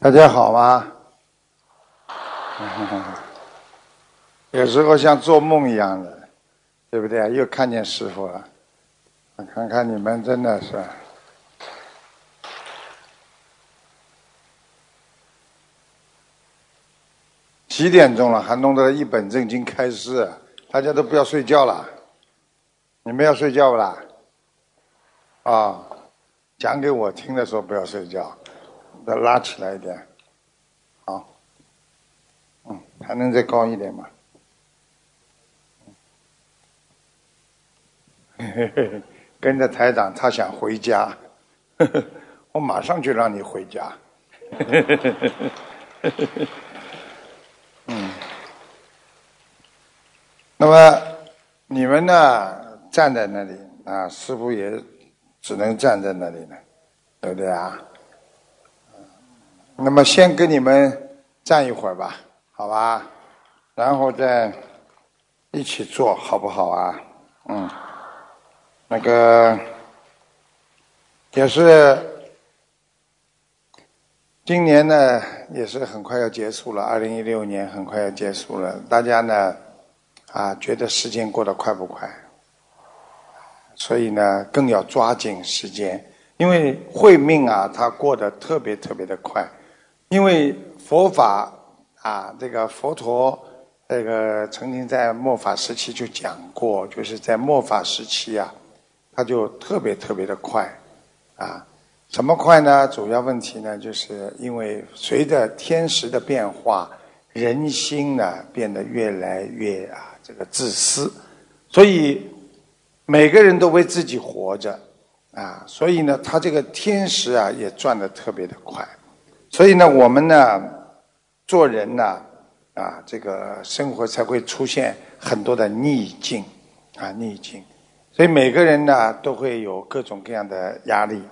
大家好吗？有时候像做梦一样的，对不对？又看见师傅了，看看你们真的是。几点钟了？还弄得一本正经开示，大家都不要睡觉了。你们要睡觉不啦？啊，讲给我听的时候不要睡觉，再拉起来一点。好，嗯，还能再高一点吗？跟着台长，他想回家，我马上就让你回家。嗯，那么你们呢？站在那里啊，师傅也只能站在那里了，对不对啊？那么先跟你们站一会儿吧，好吧？然后再一起做好不好啊？嗯，那个也是。今年呢也是很快要结束了，二零一六年很快要结束了。大家呢啊觉得时间过得快不快？所以呢更要抓紧时间，因为会命啊它过得特别特别的快。因为佛法啊这个佛陀这个曾经在末法时期就讲过，就是在末法时期啊，它就特别特别的快啊。什么快呢？主要问题呢，就是因为随着天时的变化，人心呢变得越来越啊这个自私，所以每个人都为自己活着啊，所以呢，他这个天时啊也转得特别的快，所以呢，我们呢做人呢啊这个生活才会出现很多的逆境啊逆境，所以每个人呢都会有各种各样的压力。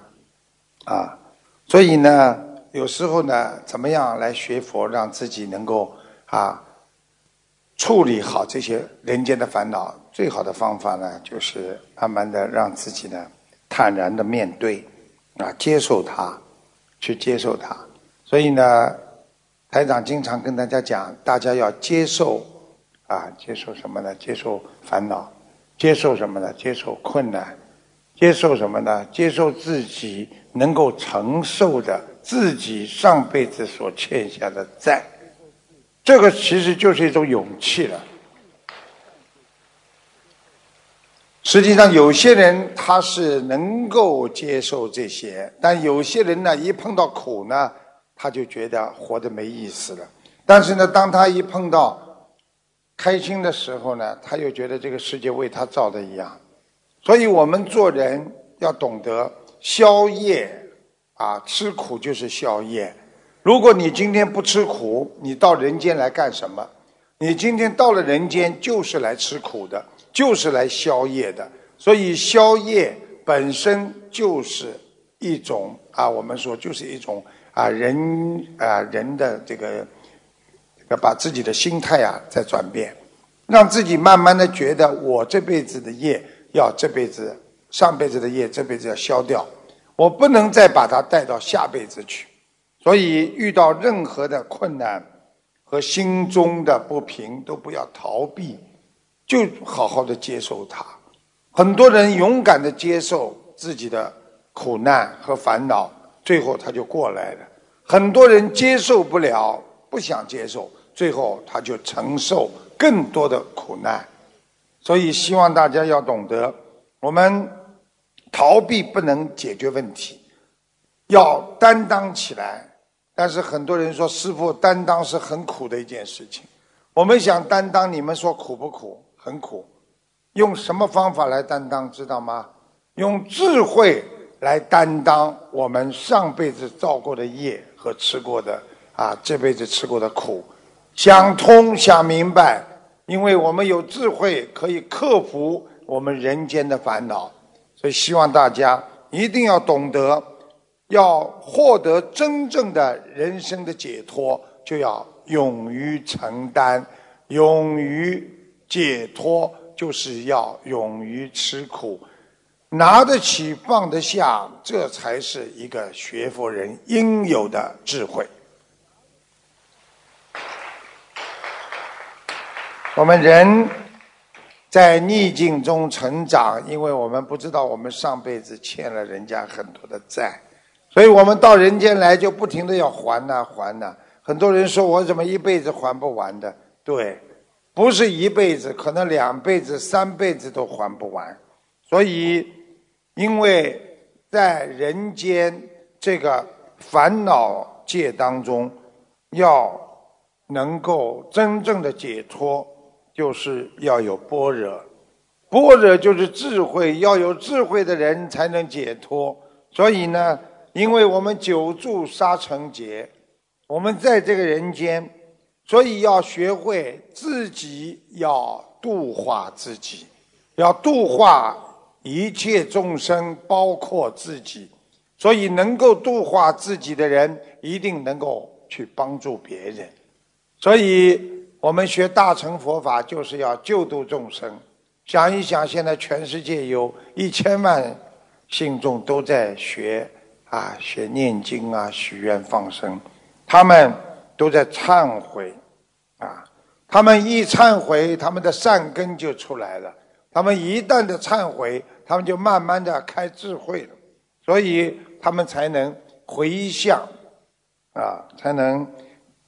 啊，所以呢，有时候呢，怎么样来学佛，让自己能够啊处理好这些人间的烦恼？最好的方法呢，就是慢慢的让自己呢坦然的面对，啊，接受它，去接受它。所以呢，台长经常跟大家讲，大家要接受啊，接受什么呢？接受烦恼，接受什么呢？接受困难，接受什么呢？接受自己。能够承受的自己上辈子所欠下的债，这个其实就是一种勇气了。实际上，有些人他是能够接受这些，但有些人呢，一碰到苦呢，他就觉得活得没意思了。但是呢，当他一碰到开心的时候呢，他又觉得这个世界为他造的一样。所以我们做人要懂得。宵夜啊，吃苦就是宵夜。如果你今天不吃苦，你到人间来干什么？你今天到了人间就是来吃苦的，就是来宵夜的。所以宵夜本身就是一种啊，我们说就是一种啊人啊人的这个要把自己的心态啊在转变，让自己慢慢的觉得我这辈子的业要这辈子。上辈子的业，这辈子要消掉，我不能再把它带到下辈子去。所以遇到任何的困难和心中的不平，都不要逃避，就好好的接受它。很多人勇敢的接受自己的苦难和烦恼，最后他就过来了。很多人接受不了，不想接受，最后他就承受更多的苦难。所以希望大家要懂得，我们。逃避不能解决问题，要担当起来。但是很多人说，师傅担当是很苦的一件事情。我们想担当，你们说苦不苦？很苦。用什么方法来担当？知道吗？用智慧来担当我们上辈子造过的业和吃过的啊，这辈子吃过的苦。想通，想明白，因为我们有智慧，可以克服我们人间的烦恼。所以，希望大家一定要懂得，要获得真正的人生的解脱，就要勇于承担，勇于解脱，就是要勇于吃苦，拿得起放得下这才是一个学佛人应有的智慧。我们人在逆境中成长因为我们不知道我们上辈子欠了人家很多的债所以我们到人间来就不停的要还呐还呐。很多人说我怎么一辈子还不完的？对不是一辈子可能两辈子三辈子都还不完。所以，因为在人间这个烦恼界当中，要能够真正的解脱。就是要有般若，般若就是智慧，要有智慧的人才能解脱。所以呢，因为我们久住沙尘劫，我们在这个人间，所以要学会自己要度化自己，要度化一切众生，包括自己。所以能够度化自己的人，一定能够去帮助别人。所以。我们学大乘佛法就是要救度众生。想一想，现在全世界有一千万信众都在学啊，学念经啊，许愿放生，他们都在忏悔啊。他们一忏悔，他们的善根就出来了。他们一旦的忏悔，他们就慢慢的开智慧了，所以他们才能回向啊，才能。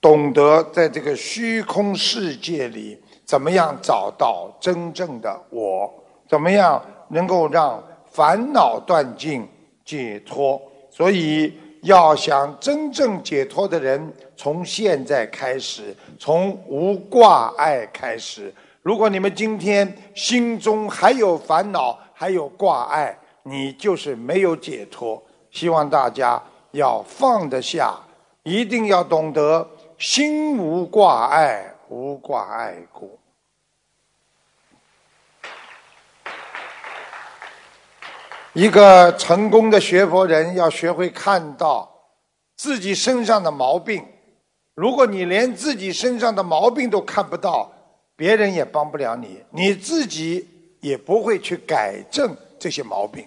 懂得在这个虚空世界里，怎么样找到真正的我？怎么样能够让烦恼断尽、解脱？所以，要想真正解脱的人，从现在开始，从无挂碍开始。如果你们今天心中还有烦恼、还有挂碍，你就是没有解脱。希望大家要放得下，一定要懂得。心无挂碍，无挂碍故。一个成功的学佛人要学会看到自己身上的毛病。如果你连自己身上的毛病都看不到，别人也帮不了你，你自己也不会去改正这些毛病。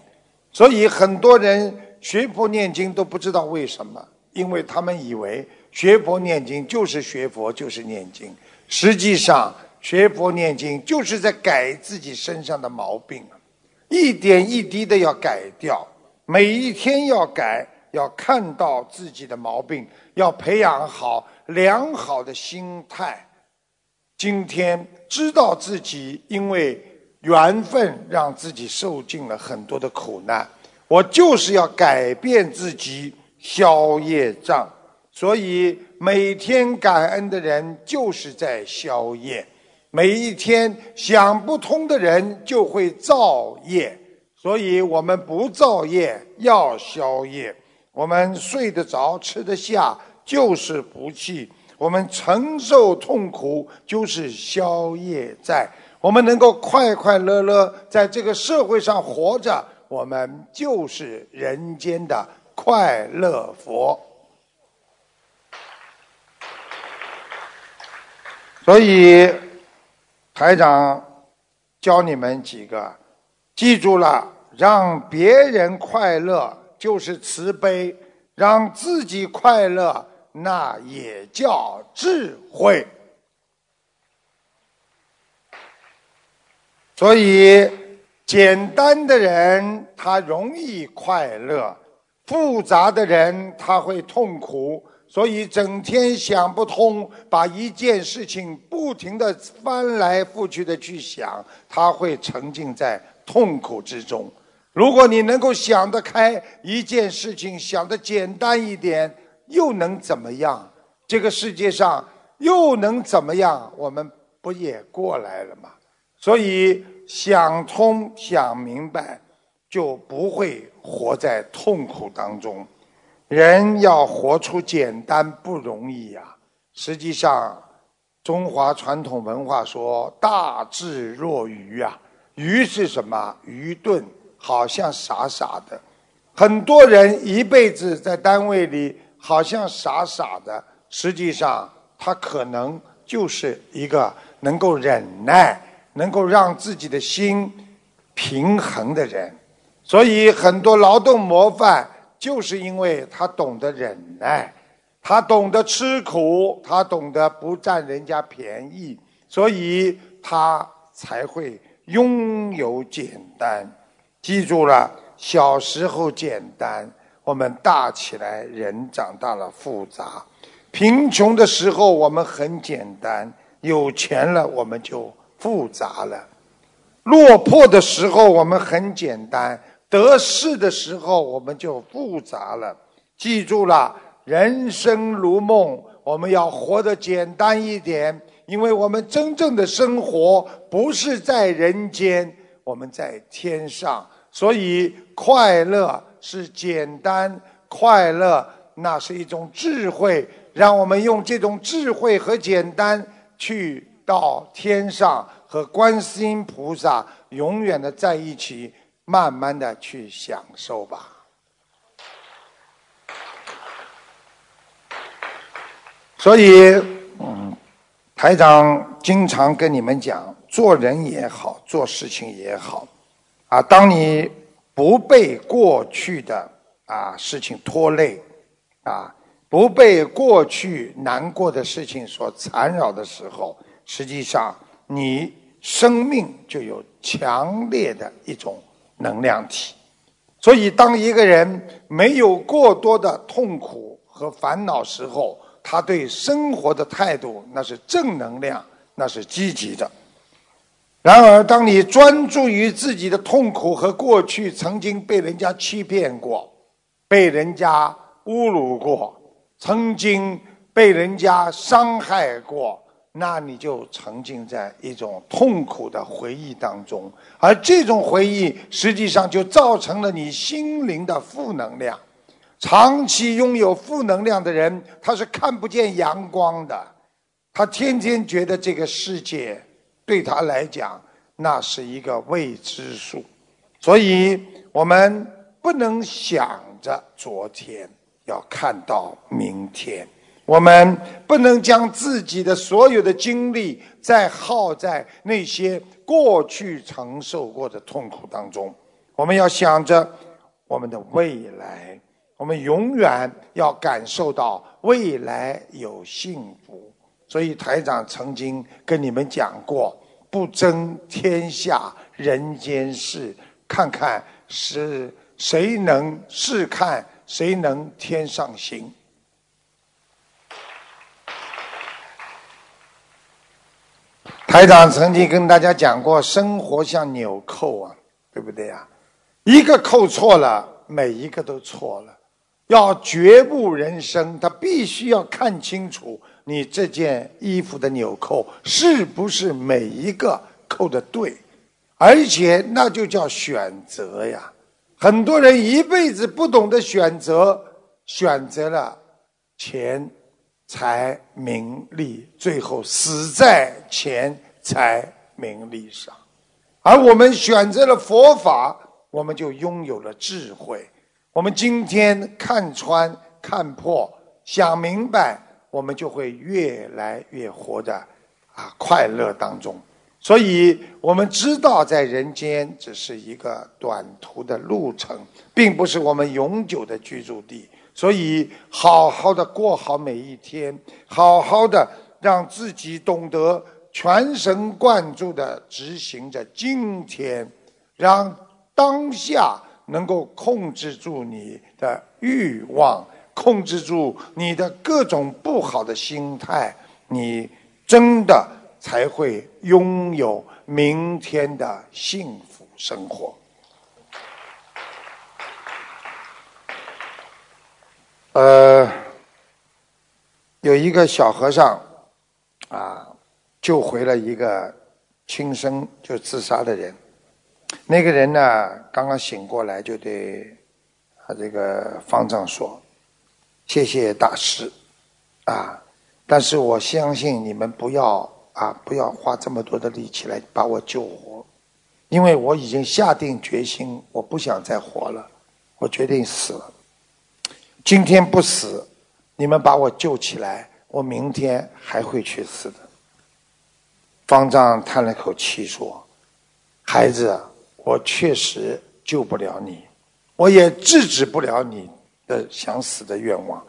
所以很多人学佛念经都不知道为什么，因为他们以为。学佛念经就是学佛，就是念经。实际上，学佛念经就是在改自己身上的毛病，一点一滴的要改掉，每一天要改，要看到自己的毛病，要培养好良好的心态。今天知道自己因为缘分让自己受尽了很多的苦难，我就是要改变自己，消业障。所以每天感恩的人就是在消业，每一天想不通的人就会造业。所以我们不造业要消业，我们睡得着吃得下就是福气，我们承受痛苦就是消业债，我们能够快快乐乐在这个社会上活着，我们就是人间的快乐佛。所以，台长教你们几个，记住了，让别人快乐就是慈悲，让自己快乐那也叫智慧。所以，简单的人他容易快乐，复杂的人他会痛苦。所以整天想不通，把一件事情不停的翻来覆去的去想，他会沉浸在痛苦之中。如果你能够想得开，一件事情想得简单一点，又能怎么样？这个世界上又能怎么样？我们不也过来了吗？所以想通、想明白，就不会活在痛苦当中。人要活出简单不容易呀。实际上，中华传统文化说“大智若愚”啊，愚是什么？愚钝，好像傻傻的。很多人一辈子在单位里好像傻傻的，实际上他可能就是一个能够忍耐、能够让自己的心平衡的人。所以，很多劳动模范。就是因为他懂得忍耐，他懂得吃苦，他懂得不占人家便宜，所以他才会拥有简单。记住了，小时候简单，我们大起来，人长大了复杂。贫穷的时候我们很简单，有钱了我们就复杂了。落魄的时候我们很简单，得势的时候我们就复杂了。记住了，人生如梦，我们要活得简单一点，因为我们真正的生活不是在人间，我们在天上。所以，快乐是简单，快乐那是一种智慧。让我们用这种智慧和简单，去到天上和观世音菩萨永远的在一起，慢慢的去享受吧。所以，嗯，台长经常跟你们讲，做人也好，做事情也好。啊，当你不被过去的啊事情拖累，啊，不被过去难过的事情所缠绕的时候，实际上你生命就有强烈的一种能量体。所以，当一个人没有过多的痛苦和烦恼时候，他对生活的态度那是正能量，那是积极的。然而，当你专注于自己的痛苦和过去曾经被人家欺骗过、被人家侮辱过、曾经被人家伤害过，那你就沉浸在一种痛苦的回忆当中，而这种回忆实际上就造成了你心灵的负能量。长期拥有负能量的人，他是看不见阳光的，他天天觉得这个世界。对他来讲，那是一个未知数，所以我们不能想着昨天，要看到明天。我们不能将自己的所有的精力再耗在那些过去承受过的痛苦当中。我们要想着我们的未来，我们永远要感受到未来有幸福。所以台长曾经跟你们讲过。不争天下人间事，看看是谁能试看谁能天上行。台长曾经跟大家讲过，生活像纽扣啊，对不对呀？一个扣错了，每一个都错了。要觉悟人生，他必须要看清楚。你这件衣服的纽扣是不是每一个扣的对？而且那就叫选择呀。很多人一辈子不懂得选择，选择了钱财名利，最后死在钱财名利上。而我们选择了佛法，我们就拥有了智慧。我们今天看穿、看破、想明白。我们就会越来越活在啊快乐当中，所以我们知道在人间只是一个短途的路程，并不是我们永久的居住地。所以，好好的过好每一天，好好的让自己懂得全神贯注的执行着今天，让当下能够控制住你的欲望。控制住你的各种不好的心态，你真的才会拥有明天的幸福生活。呃，有一个小和尚啊，救回了一个轻生就自杀的人。那个人呢，刚刚醒过来，就对他这个方丈说。谢谢大师，啊！但是我相信你们不要啊，不要花这么多的力气来把我救活，因为我已经下定决心，我不想再活了，我决定死了。今天不死，你们把我救起来，我明天还会去死的。方丈叹了口气说：“孩子，我确实救不了你，我也制止不了你。”的想死的愿望，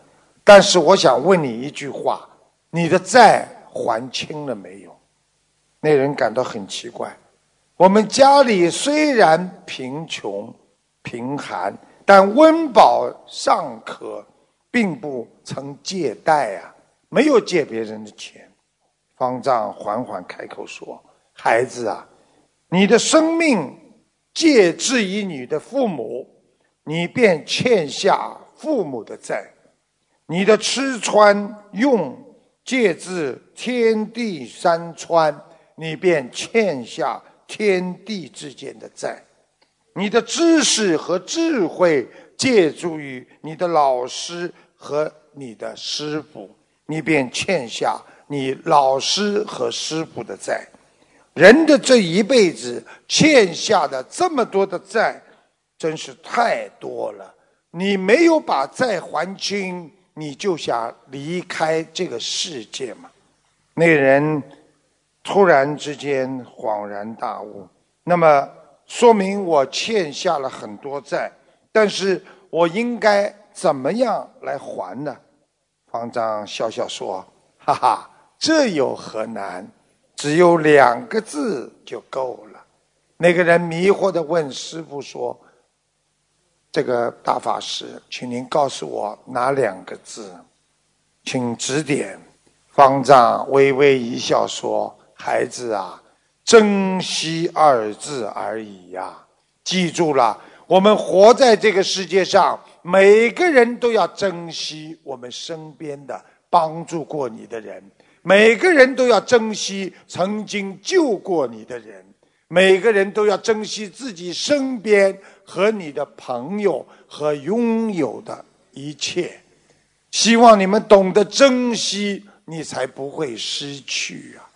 但是我想问你一句话：你的债还清了没有？那人感到很奇怪。我们家里虽然贫穷、贫寒，但温饱尚可，并不曾借贷啊，没有借别人的钱。方丈缓缓开口说：“孩子啊，你的生命借之于你的父母，你便欠下父母的债；你的吃穿用借自天地山川，你便欠下。”天地之间的债，你的知识和智慧借助于你的老师和你的师傅，你便欠下你老师和师傅的债。人的这一辈子欠下的这么多的债，真是太多了。你没有把债还清，你就想离开这个世界吗？那人。突然之间恍然大悟，那么说明我欠下了很多债，但是我应该怎么样来还呢？方丈笑笑说：“哈哈，这有何难？只有两个字就够了。”那个人迷惑的问师傅说：“这个大法师，请您告诉我哪两个字？请指点。”方丈微微一笑说。孩子啊，珍惜二字而已呀！记住了，我们活在这个世界上，每个人都要珍惜我们身边的帮助过你的人，每个人都要珍惜曾经救过你的人，每个人都要珍惜自己身边和你的朋友和拥有的一切。希望你们懂得珍惜，你才不会失去啊！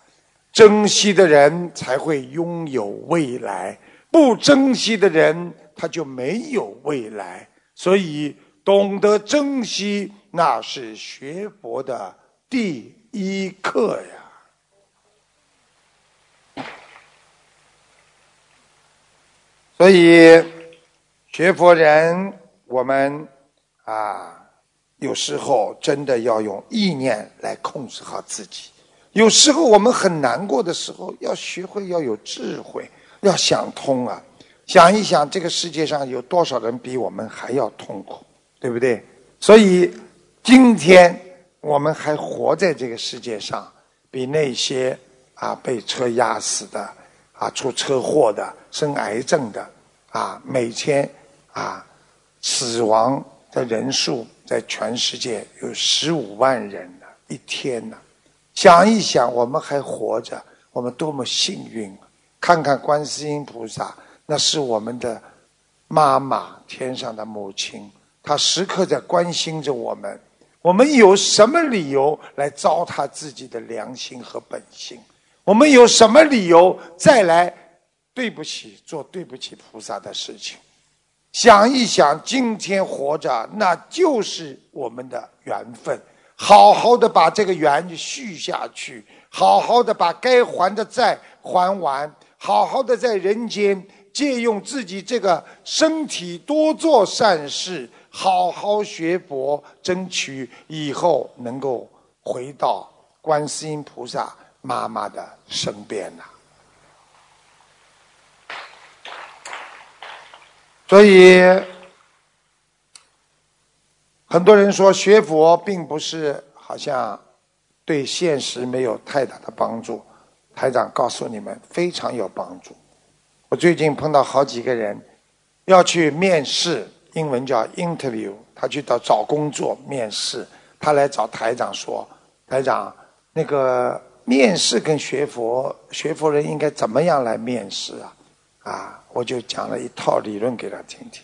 珍惜的人才会拥有未来，不珍惜的人他就没有未来。所以，懂得珍惜，那是学佛的第一课呀。所以，学佛人，我们啊，有时候真的要用意念来控制好自己。有时候我们很难过的时候，要学会要有智慧，要想通啊！想一想，这个世界上有多少人比我们还要痛苦，对不对？所以今天我们还活在这个世界上，比那些啊被车压死的、啊出车祸的、生癌症的、啊每天啊死亡的人数在全世界有十五万人呢，一天呢。想一想，我们还活着，我们多么幸运！看看观世音菩萨，那是我们的妈妈，天上的母亲，她时刻在关心着我们。我们有什么理由来糟蹋自己的良心和本性？我们有什么理由再来对不起、做对不起菩萨的事情？想一想，今天活着，那就是我们的缘分。好好的把这个缘续下去，好好的把该还的债还完，好好的在人间借用自己这个身体多做善事，好好学佛，争取以后能够回到观世音菩萨妈妈的身边呐。所以。很多人说学佛并不是好像对现实没有太大的帮助，台长告诉你们非常有帮助。我最近碰到好几个人要去面试，英文叫 interview，他去到找工作面试，他来找台长说：“台长，那个面试跟学佛，学佛人应该怎么样来面试啊？”啊，我就讲了一套理论给他听听。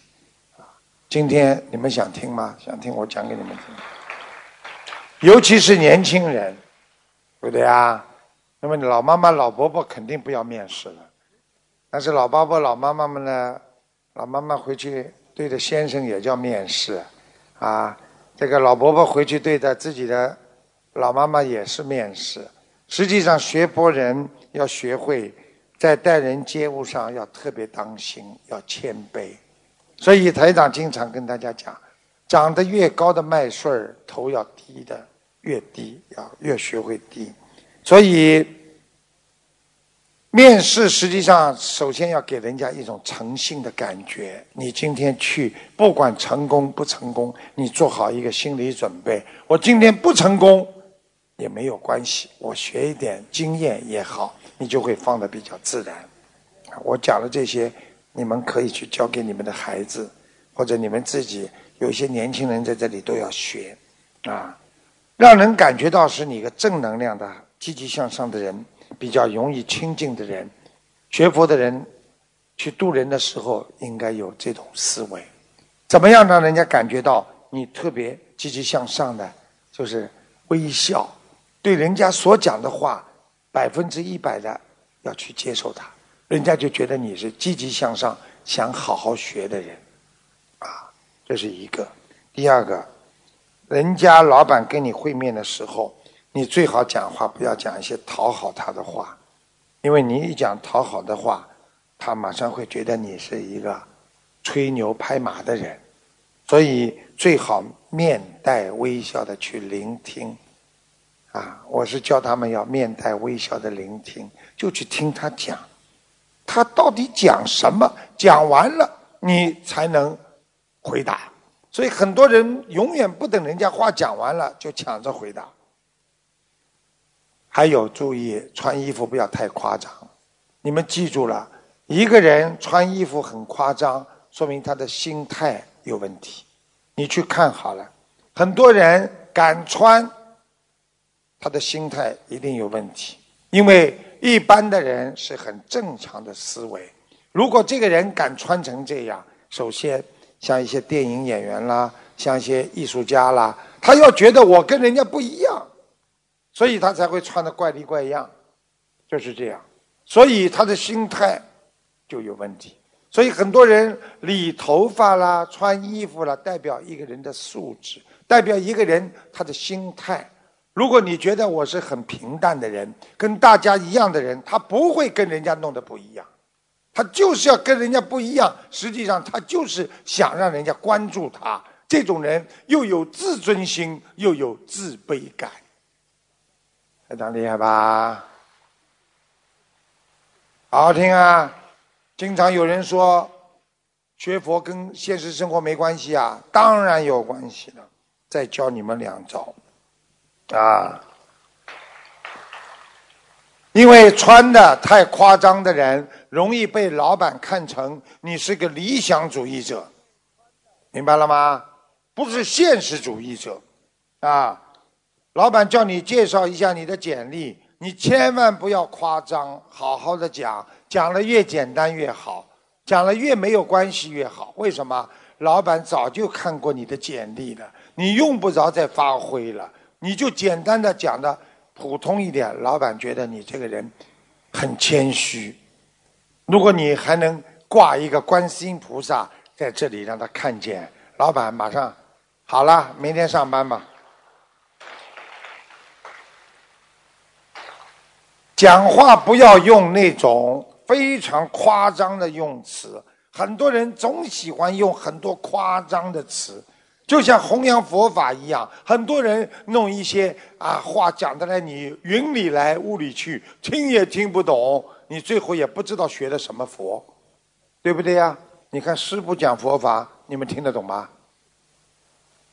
今天你们想听吗？想听我讲给你们听。尤其是年轻人，对不对啊？那么老妈妈、老伯伯肯定不要面试了。但是老伯伯、老妈妈们呢？老妈妈回去对着先生也叫面试，啊，这个老伯伯回去对待自己的老妈妈也是面试。实际上，学佛人要学会在待人接物上要特别当心，要谦卑。所以台长经常跟大家讲，长得越高的麦穗儿，头要低的越低，要越学会低。所以面试实际上首先要给人家一种诚信的感觉。你今天去，不管成功不成功，你做好一个心理准备。我今天不成功也没有关系，我学一点经验也好，你就会放得比较自然。我讲了这些，你们可以去教给你们的孩子，或者你们自己有些年轻人在这里都要学啊，让人感觉到是你一个正能量的、积极向上的人。比较容易亲近的人，学佛的人，去度人的时候应该有这种思维。怎么样让人家感觉到你特别积极向上的？就是微笑，对人家所讲的话，百分之一百的要去接受它，人家就觉得你是积极向上、想好好学的人。啊，这是一个。第二个，人家老板跟你会面的时候。你最好讲话不要讲一些讨好他的话，因为你一讲讨好的话，他马上会觉得你是一个吹牛拍马的人，所以最好面带微笑的去聆听。啊，我是教他们要面带微笑的聆听，就去听他讲，他到底讲什么？讲完了你才能回答。所以很多人永远不等人家话讲完了就抢着回答。还有注意穿衣服不要太夸张，你们记住了，一个人穿衣服很夸张，说明他的心态有问题。你去看好了，很多人敢穿，他的心态一定有问题。因为一般的人是很正常的思维，如果这个人敢穿成这样，首先像一些电影演员啦，像一些艺术家啦，他要觉得我跟人家不一样。所以他才会穿的怪里怪样，就是这样。所以他的心态就有问题。所以很多人理头发啦、穿衣服啦，代表一个人的素质，代表一个人他的心态。如果你觉得我是很平淡的人，跟大家一样的人，他不会跟人家弄得不一样，他就是要跟人家不一样。实际上他就是想让人家关注他。这种人又有自尊心，又有自卑感。非常厉害吧？好好听啊！经常有人说学佛跟现实生活没关系啊，当然有关系了。再教你们两招啊！因为穿的太夸张的人，容易被老板看成你是个理想主义者，明白了吗？不是现实主义者啊！老板叫你介绍一下你的简历，你千万不要夸张，好好的讲，讲的越简单越好，讲了越没有关系越好。为什么？老板早就看过你的简历了，你用不着再发挥了，你就简单的讲的普通一点，老板觉得你这个人很谦虚。如果你还能挂一个观世音菩萨在这里让他看见，老板马上好了，明天上班吧。讲话不要用那种非常夸张的用词，很多人总喜欢用很多夸张的词，就像弘扬佛法一样，很多人弄一些啊话讲的来，你云里来雾里去，听也听不懂，你最后也不知道学的什么佛，对不对呀？你看师傅讲佛法，你们听得懂吗？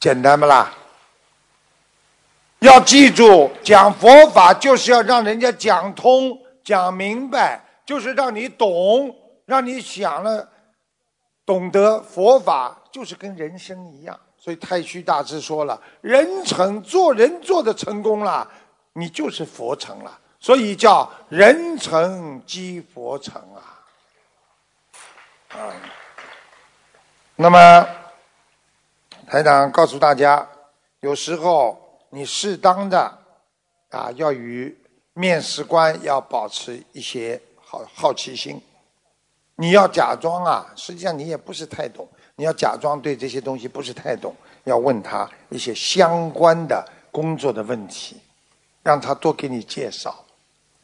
简单不啦？要记住，讲佛法就是要让人家讲通、讲明白，就是让你懂，让你想了，懂得佛法就是跟人生一样。所以太虚大师说了：“人成，做人做的成功了，你就是佛成了。”所以叫人成即佛成啊！啊，那么台长告诉大家，有时候。你适当的啊，要与面试官要保持一些好好奇心。你要假装啊，实际上你也不是太懂。你要假装对这些东西不是太懂，要问他一些相关的工作的问题，让他多给你介绍。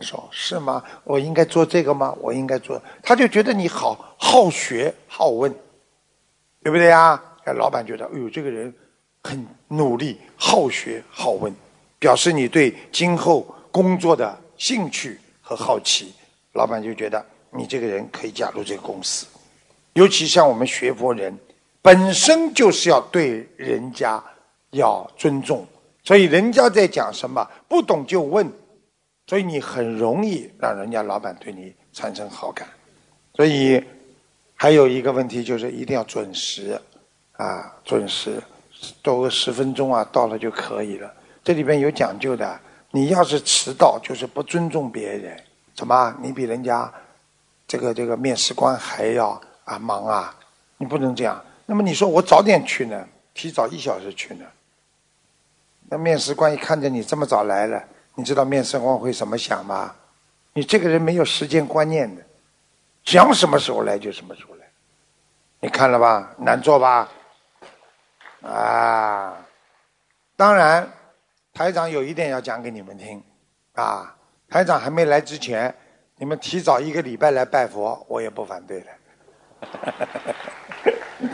说是吗？我应该做这个吗？我应该做？他就觉得你好好学好问，对不对呀？老板觉得，哎呦，这个人。很努力、好学好问，表示你对今后工作的兴趣和好奇。老板就觉得你这个人可以加入这个公司。尤其像我们学佛人，本身就是要对人家要尊重，所以人家在讲什么不懂就问，所以你很容易让人家老板对你产生好感。所以还有一个问题就是一定要准时啊，准时多个十分钟啊，到了就可以了。这里边有讲究的，你要是迟到就是不尊重别人。怎么？你比人家这个这个面试官还要啊忙啊？你不能这样。那么你说我早点去呢？提早一小时去呢？那面试官一看见你这么早来了，你知道面试官会怎么想吗？你这个人没有时间观念的，想什么时候来就什么时候来。你看了吧？难做吧？啊！当然，台长有一点要讲给你们听啊。台长还没来之前，你们提早一个礼拜来拜佛，我也不反对的。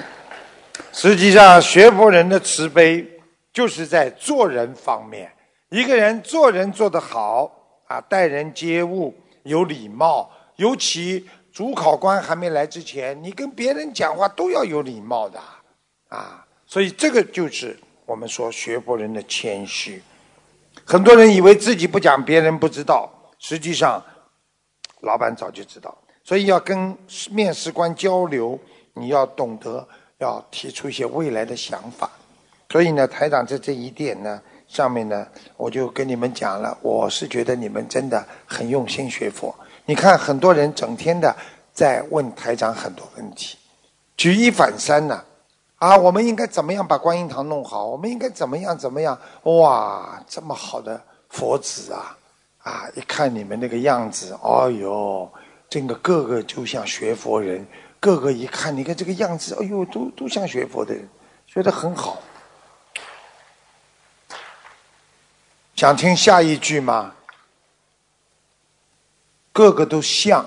实际上，学佛人的慈悲就是在做人方面。一个人做人做得好啊，待人接物有礼貌，尤其主考官还没来之前，你跟别人讲话都要有礼貌的啊。所以，这个就是我们说学佛人的谦虚。很多人以为自己不讲，别人不知道。实际上，老板早就知道。所以要跟面试官交流，你要懂得要提出一些未来的想法。所以呢，台长在这一点呢上面呢，我就跟你们讲了。我是觉得你们真的很用心学佛。你看，很多人整天的在问台长很多问题，举一反三呢。啊，我们应该怎么样把观音堂弄好？我们应该怎么样怎么样？哇，这么好的佛子啊！啊，一看你们那个样子，哎呦，这个个个就像学佛人，个个一看，你看这个样子，哎呦，都都像学佛的人，学得很好。想听下一句吗？个个都像，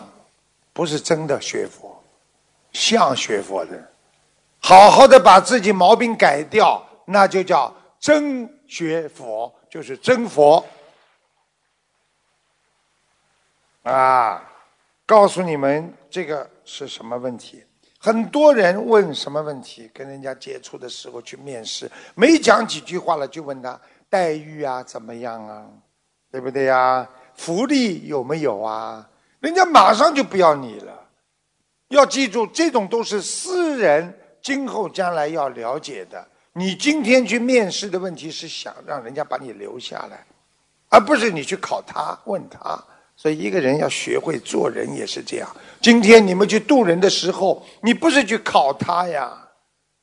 不是真的学佛，像学佛人。好好的把自己毛病改掉，那就叫真学佛，就是真佛。啊，告诉你们这个是什么问题？很多人问什么问题？跟人家接触的时候去面试，没讲几句话了，就问他待遇啊怎么样啊，对不对呀？福利有没有啊？人家马上就不要你了。要记住，这种都是私人。今后将来要了解的，你今天去面试的问题是想让人家把你留下来，而不是你去考他问他。所以一个人要学会做人也是这样。今天你们去渡人的时候，你不是去考他呀？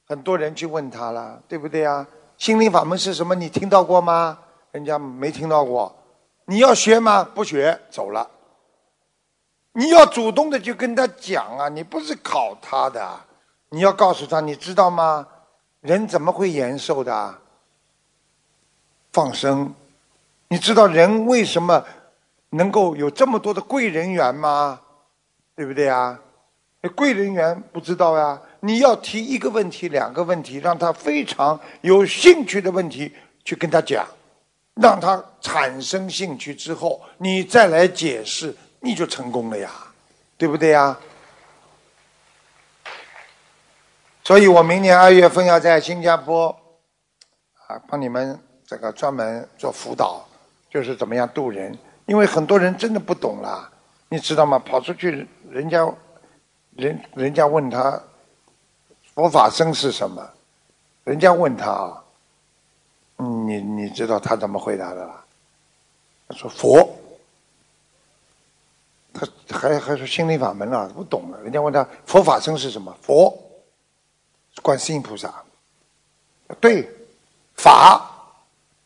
很多人去问他了，对不对呀？心灵法门是什么？你听到过吗？人家没听到过。你要学吗？不学，走了。你要主动的去跟他讲啊，你不是考他的。你要告诉他，你知道吗？人怎么会延寿的？放生，你知道人为什么能够有这么多的贵人缘吗？对不对啊？贵人缘不知道呀。你要提一个问题、两个问题，让他非常有兴趣的问题去跟他讲，让他产生兴趣之后，你再来解释，你就成功了呀，对不对呀？所以我明年二月份要在新加坡啊，帮你们这个专门做辅导，就是怎么样渡人。因为很多人真的不懂啦，你知道吗？跑出去，人家人人家问他佛法僧是什么，人家问他啊，你你知道他怎么回答的啦？他说佛，他还还说心灵法门啊，不懂了。人家问他佛法僧是什么？佛。观世音菩萨，对，法，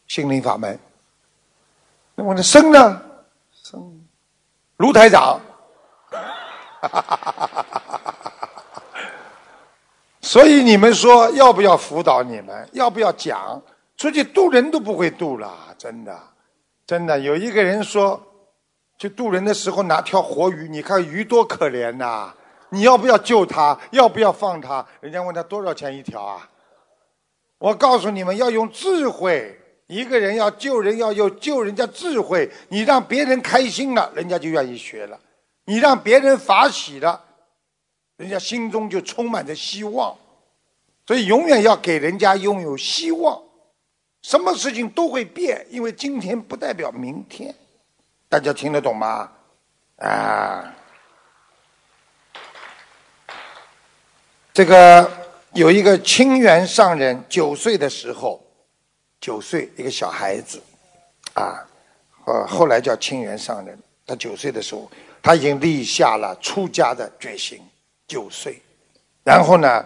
心灵法门。那么呢，生呢？卢台长。所以你们说要不要辅导你们？要不要讲？出去渡人都不会渡了，真的，真的。有一个人说，去渡人的时候拿条活鱼，你看鱼多可怜呐。你要不要救他？要不要放他？人家问他多少钱一条啊？我告诉你们，要用智慧。一个人要救人，要有救人家智慧。你让别人开心了，人家就愿意学了。你让别人法喜了，人家心中就充满着希望。所以永远要给人家拥有希望。什么事情都会变，因为今天不代表明天。大家听得懂吗？啊，这个有一个清源上人，九岁的时候，九岁一个小孩子，啊，呃，后来叫清源上人。他九岁的时候，他已经立下了出家的决心。九岁，然后呢，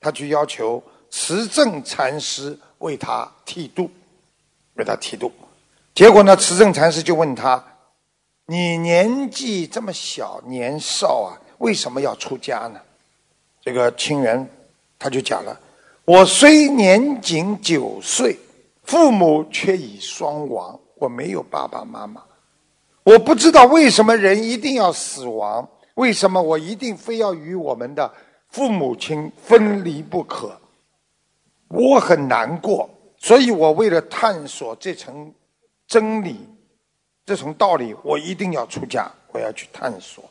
他去要求持正禅师。为他剃度，为他剃度，结果呢？慈正禅师就问他：“你年纪这么小，年少啊，为什么要出家呢？”这个清源他就讲了：“我虽年仅九岁，父母却已双亡，我没有爸爸妈妈，我不知道为什么人一定要死亡，为什么我一定非要与我们的父母亲分离不可。”我很难过，所以我为了探索这层真理、这层道理，我一定要出家，我要去探索。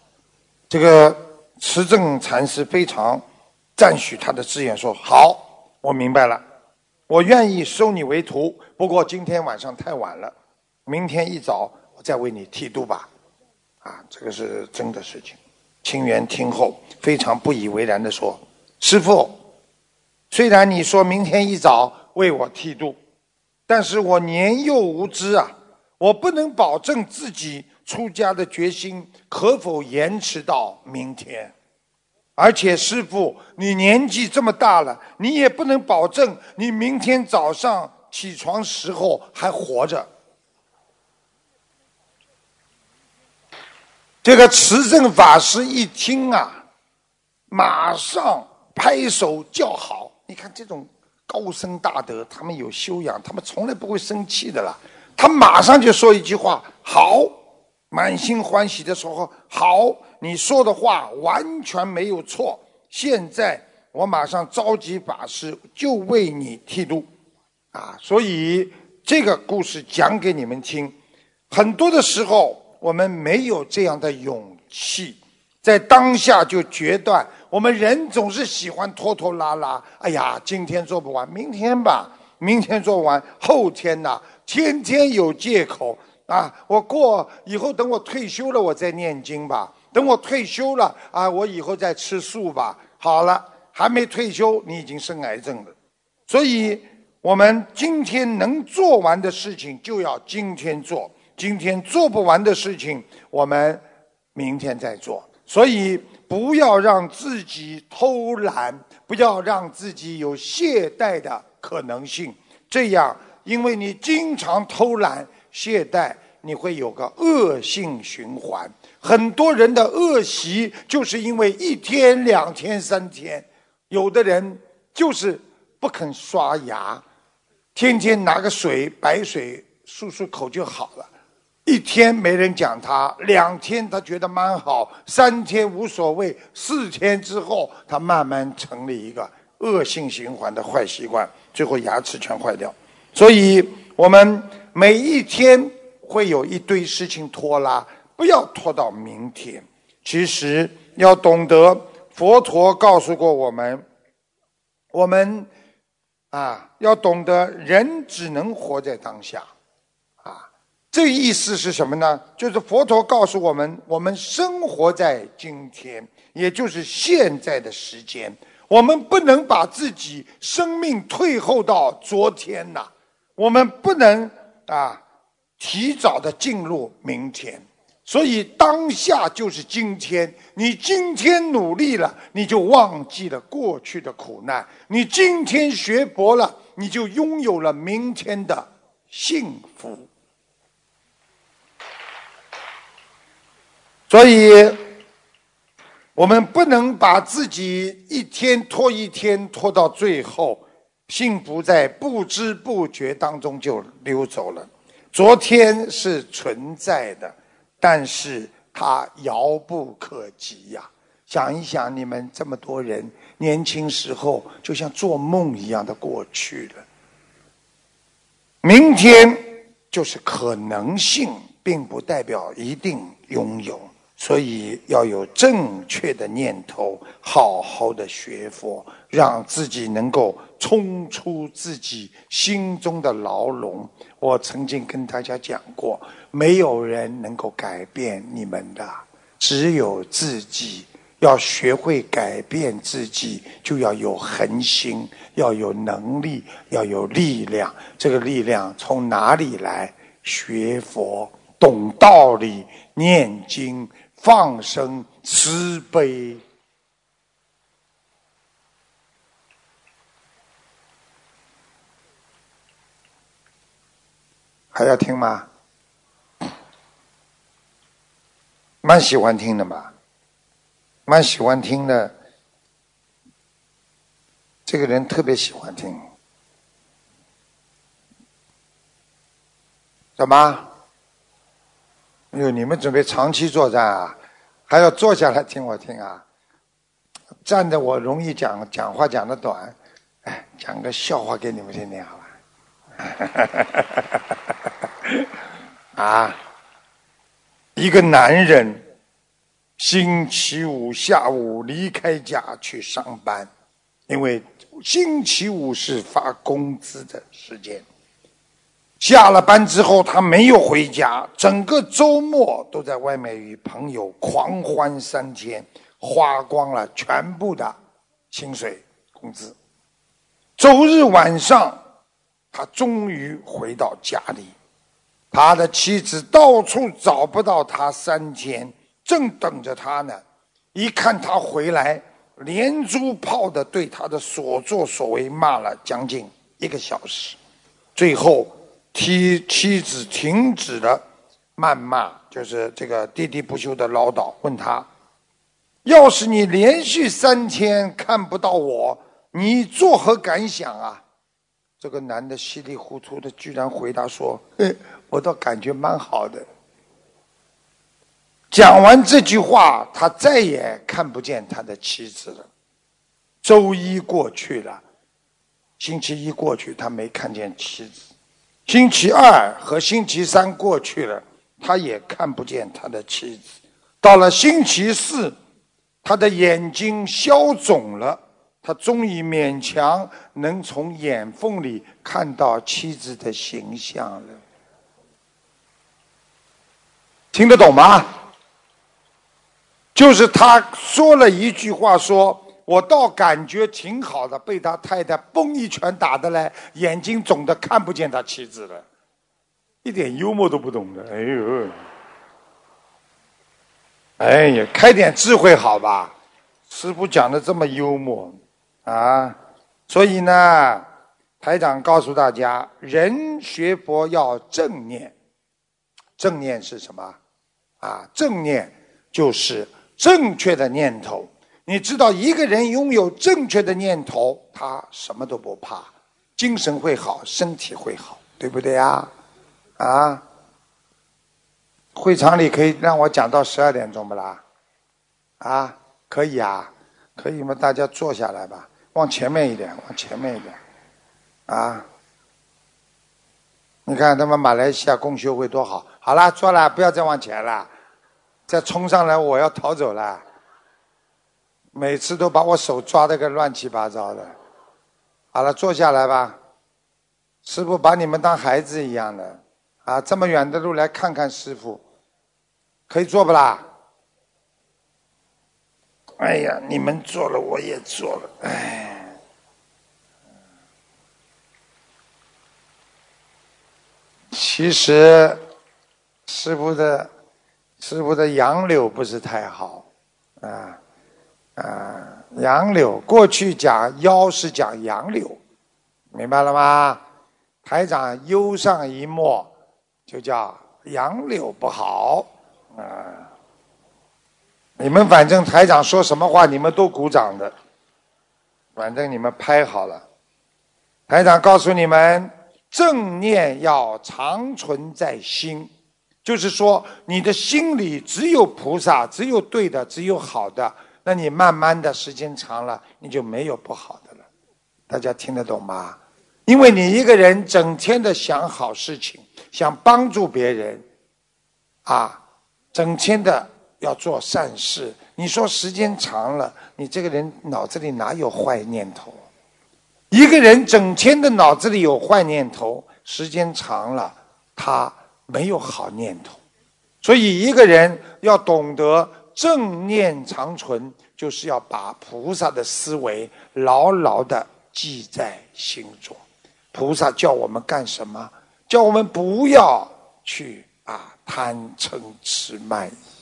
这个持正禅师非常赞许他的志愿，说：“好，我明白了，我愿意收你为徒。不过今天晚上太晚了，明天一早我再为你剃度吧。”啊，这个是真的事情。清源听后非常不以为然的说：“师傅。”虽然你说明天一早为我剃度，但是我年幼无知啊，我不能保证自己出家的决心可否延迟到明天。而且师傅，你年纪这么大了，你也不能保证你明天早上起床时候还活着。这个持正法师一听啊，马上拍手叫好。你看这种高僧大德，他们有修养，他们从来不会生气的啦。他马上就说一句话：“好，满心欢喜的说好，你说的话完全没有错。现在我马上召集法师，就为你剃度。”啊，所以这个故事讲给你们听。很多的时候，我们没有这样的勇气，在当下就决断。我们人总是喜欢拖拖拉拉。哎呀，今天做不完，明天吧；明天做完，后天呐，天天有借口啊！我过以后，等我退休了，我再念经吧；等我退休了啊，我以后再吃素吧。好了，还没退休，你已经生癌症了。所以，我们今天能做完的事情就要今天做；今天做不完的事情，我们明天再做。所以。不要让自己偷懒，不要让自己有懈怠的可能性。这样，因为你经常偷懒、懈怠，你会有个恶性循环。很多人的恶习，就是因为一天、两天、三天。有的人就是不肯刷牙，天天拿个水、白水漱漱口就好了。一天没人讲他，两天他觉得蛮好，三天无所谓，四天之后他慢慢成了一个恶性循环的坏习惯，最后牙齿全坏掉。所以我们每一天会有一堆事情拖拉，不要拖到明天。其实要懂得，佛陀告诉过我们，我们啊要懂得，人只能活在当下。啊这意思是什么呢？就是佛陀告诉我们，我们生活在今天，也就是现在的时间，我们不能把自己生命退后到昨天呐，我们不能啊提早的进入明天，所以当下就是今天。你今天努力了，你就忘记了过去的苦难；你今天学佛了，你就拥有了明天的幸福。所以，我们不能把自己一天拖一天拖到最后，幸福在不知不觉当中就溜走了。昨天是存在的，但是它遥不可及呀！想一想，你们这么多人年轻时候就像做梦一样的过去了，明天就是可能性，并不代表一定拥有。所以要有正确的念头，好好的学佛，让自己能够冲出自己心中的牢笼。我曾经跟大家讲过，没有人能够改变你们的，只有自己。要学会改变自己，就要有恒心，要有能力，要有力量。这个力量从哪里来？学佛，懂道理，念经。放生慈悲，还要听吗？蛮喜欢听的嘛，蛮喜欢听的。这个人特别喜欢听，怎么？哟，你们准备长期作战啊？还要坐下来听我听啊？站着我容易讲讲话讲的短，哎，讲个笑话给你们听听啊？哈哈哈啊，一个男人星期五下午离开家去上班，因为星期五是发工资的时间。下了班之后，他没有回家，整个周末都在外面与朋友狂欢三天，花光了全部的薪水工资。周日晚上，他终于回到家里，他的妻子到处找不到他三天，正等着他呢。一看他回来，连珠炮的对他的所作所为骂了将近一个小时，最后。妻妻子停止了谩骂，就是这个喋喋不休的唠叨。问他：“要是你连续三天看不到我，你作何感想啊？”这个男的稀里糊涂的居然回答说：“我倒感觉蛮好的。”讲完这句话，他再也看不见他的妻子了。周一过去了，星期一过去，他没看见妻子。星期二和星期三过去了，他也看不见他的妻子。到了星期四，他的眼睛消肿了，他终于勉强能从眼缝里看到妻子的形象了。听得懂吗？就是他说了一句话说。我倒感觉挺好的，被他太太嘣一拳打的嘞，眼睛肿的看不见他妻子了，一点幽默都不懂的，哎呦，哎呀，开点智慧好吧？师傅讲的这么幽默啊，所以呢，台长告诉大家，人学佛要正念，正念是什么？啊，正念就是正确的念头。你知道，一个人拥有正确的念头，他什么都不怕，精神会好，身体会好，对不对呀？啊！会场里可以让我讲到十二点钟不啦？啊，可以啊，可以吗？大家坐下来吧，往前面一点，往前面一点，啊！你看他们马来西亚共修会多好，好了，坐了，不要再往前了，再冲上来我要逃走了。每次都把我手抓得个乱七八糟的。好了，坐下来吧。师傅把你们当孩子一样的，啊，这么远的路来看看师傅，可以坐不啦？哎呀，你们做了，我也做了，哎。其实，师傅的师傅的杨柳不是太好，啊。啊，杨柳过去讲腰是讲杨柳，明白了吗？台长忧上一墨，就叫杨柳不好啊。你们反正台长说什么话，你们都鼓掌的，反正你们拍好了。台长告诉你们，正念要长存在心，就是说你的心里只有菩萨，只有对的，只有好的。那你慢慢的时间长了，你就没有不好的了，大家听得懂吗？因为你一个人整天的想好事情，想帮助别人，啊，整天的要做善事。你说时间长了，你这个人脑子里哪有坏念头？一个人整天的脑子里有坏念头，时间长了，他没有好念头。所以，一个人要懂得正念长存，就是要把菩萨的思维牢牢的记在心中。菩萨叫我们干什么？叫我们不要去啊贪嗔痴慢疑，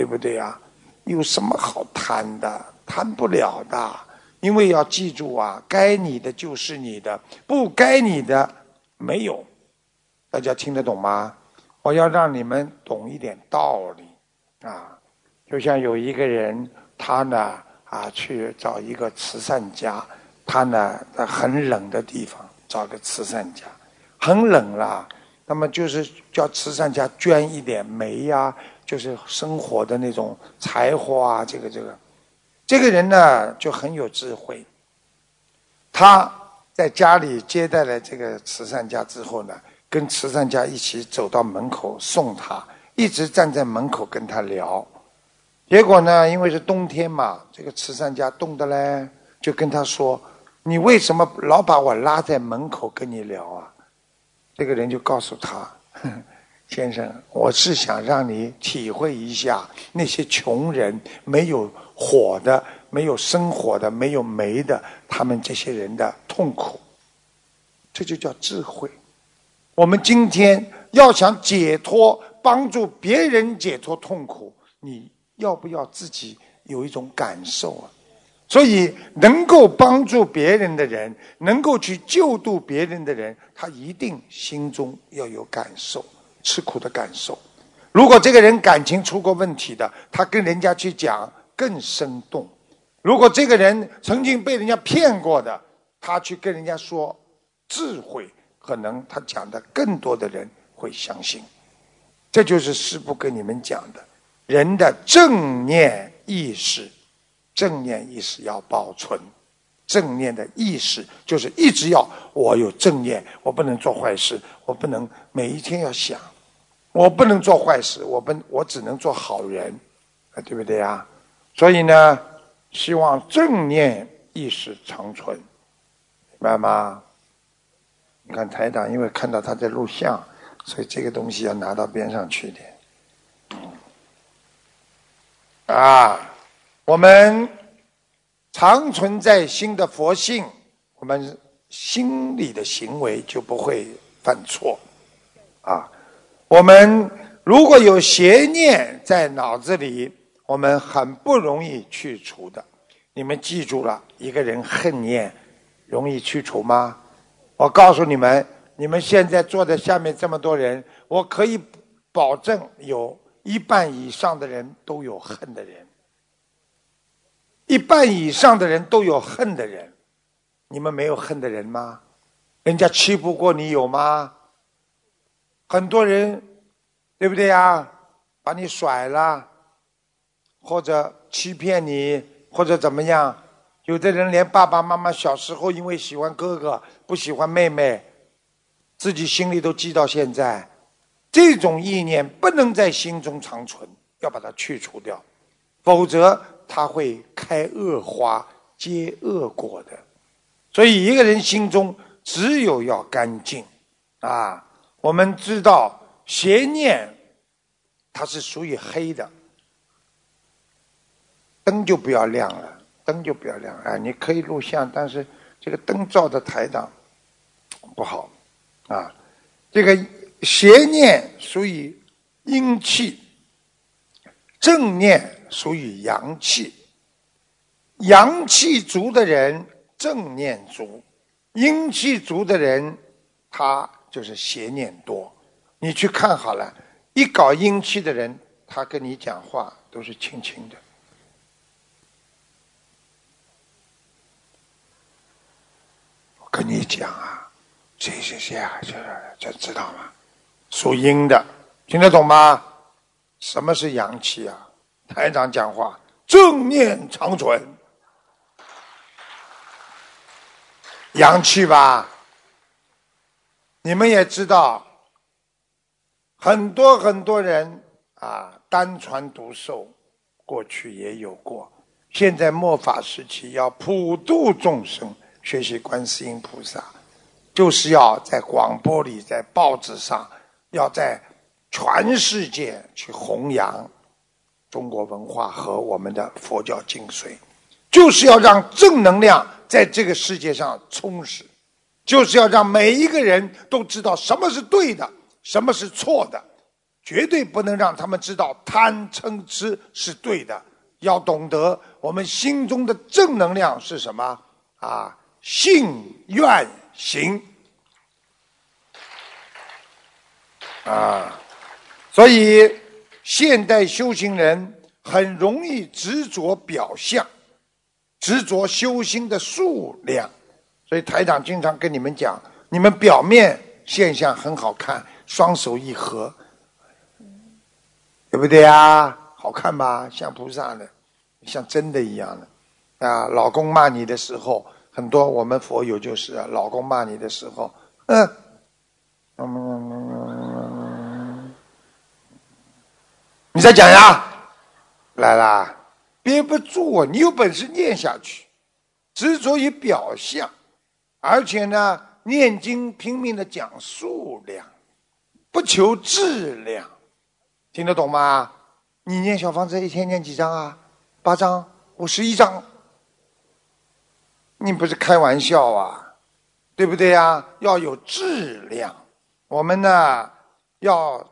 对不对呀？有什么好贪的？贪不了的，因为要记住啊，该你的就是你的，不该你的没有。大家听得懂吗？我要让你们懂一点道理啊！就像有一个人，他呢啊去找一个慈善家，他呢在很冷的地方找个慈善家，很冷啦。那么就是叫慈善家捐一点煤呀，就是生活的那种柴火啊，这个这个。这个人呢就很有智慧，他在家里接待了这个慈善家之后呢。跟慈善家一起走到门口送他，一直站在门口跟他聊。结果呢，因为是冬天嘛，这个慈善家冻的嘞，就跟他说：“你为什么老把我拉在门口跟你聊啊？”这个人就告诉他：“ 先生，我是想让你体会一下那些穷人没有火的、没有生火的、没有煤的，他们这些人的痛苦。这就叫智慧。”我们今天要想解脱，帮助别人解脱痛苦，你要不要自己有一种感受啊？所以，能够帮助别人的人，能够去救度别人的人，他一定心中要有感受，吃苦的感受。如果这个人感情出过问题的，他跟人家去讲更生动；如果这个人曾经被人家骗过的，他去跟人家说智慧。可能他讲的更多的人会相信，这就是师父跟你们讲的，人的正念意识，正念意识要保存，正念的意识就是一直要我有正念，我不能做坏事，我不能每一天要想，我不能做坏事，我不我只能做好人，对不对呀？所以呢，希望正念意识长存，明白吗？你看台长，因为看到他在录像，所以这个东西要拿到边上去一点。啊，我们常存在心的佛性，我们心里的行为就不会犯错。啊，我们如果有邪念在脑子里，我们很不容易去除的。你们记住了，一个人恨念容易去除吗？我告诉你们，你们现在坐在下面这么多人，我可以保证有一半以上的人都有恨的人，一半以上的人都有恨的人。你们没有恨的人吗？人家欺负过你有吗？很多人，对不对呀？把你甩了，或者欺骗你，或者怎么样？有的人连爸爸妈妈小时候因为喜欢哥哥不喜欢妹妹，自己心里都记到现在，这种意念不能在心中长存，要把它去除掉，否则他会开恶花结恶果的。所以一个人心中只有要干净啊！我们知道邪念它是属于黑的，灯就不要亮了。灯就不要亮啊！你可以录像，但是这个灯照的台长不好啊。这个邪念属于阴气，正念属于阳气。阳气足的人正念足，阴气足的人他就是邪念多。你去看好了，一搞阴气的人，他跟你讲话都是轻轻的。我跟你讲啊，谁谁谁啊，这这知道吗？属阴的，听得懂吗？什么是阳气啊？台长讲话，正念长存，阳气吧？你们也知道，很多很多人啊，单传独授，过去也有过。现在末法时期要普度众生，学习观世音菩萨，就是要在广播里、在报纸上，要在全世界去弘扬中国文化和我们的佛教精髓，就是要让正能量在这个世界上充实，就是要让每一个人都知道什么是对的，什么是错的，绝对不能让他们知道贪嗔痴是对的。要懂得我们心中的正能量是什么啊？信愿行啊！所以现代修行人很容易执着表象，执着修心的数量。所以台长经常跟你们讲：你们表面现象很好看，双手一合，对不对啊？好看吧，像菩萨的，像真的一样的。啊，老公骂你的时候，很多我们佛友就是，啊老公骂你的时候，嗯，嗯，你再讲呀，来啦，憋不住啊，你有本事念下去，执着于表象，而且呢，念经拼命的讲数量，不求质量，听得懂吗？你念小房子一天念几张啊？八张？五十一张？你不是开玩笑啊？对不对呀？要有质量。我们呢，要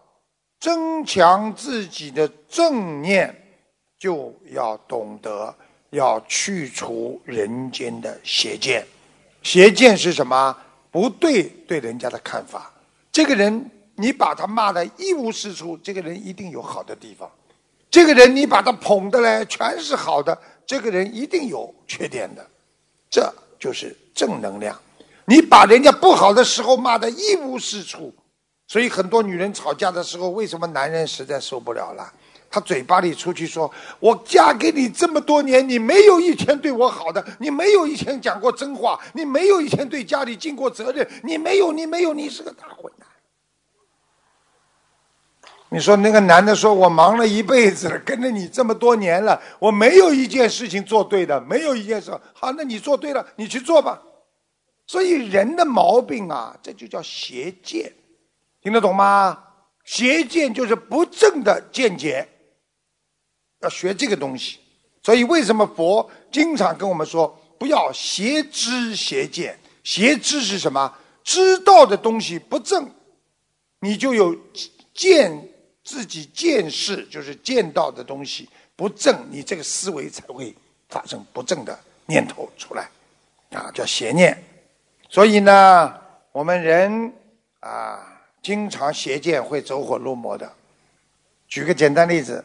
增强自己的正念，就要懂得要去除人间的邪见。邪见是什么？不对对人家的看法。这个人，你把他骂的一无是处，这个人一定有好的地方。这个人你把他捧的嘞，全是好的，这个人一定有缺点的，这就是正能量。你把人家不好的时候骂的一无是处，所以很多女人吵架的时候，为什么男人实在受不了了？他嘴巴里出去说：“我嫁给你这么多年，你没有一天对我好的，你没有一天讲过真话，你没有一天对家里尽过责任，你没有，你没有，你是个大混蛋。”你说那个男的说：“我忙了一辈子了，跟着你这么多年了，我没有一件事情做对的，没有一件事。好，那你做对了，你去做吧。”所以人的毛病啊，这就叫邪见，听得懂吗？邪见就是不正的见解，要学这个东西。所以为什么佛经常跟我们说不要邪知邪见？邪知是什么？知道的东西不正，你就有见。自己见识就是见到的东西不正，你这个思维才会发生不正的念头出来，啊，叫邪念。所以呢，我们人啊，经常邪见会走火入魔的。举个简单例子，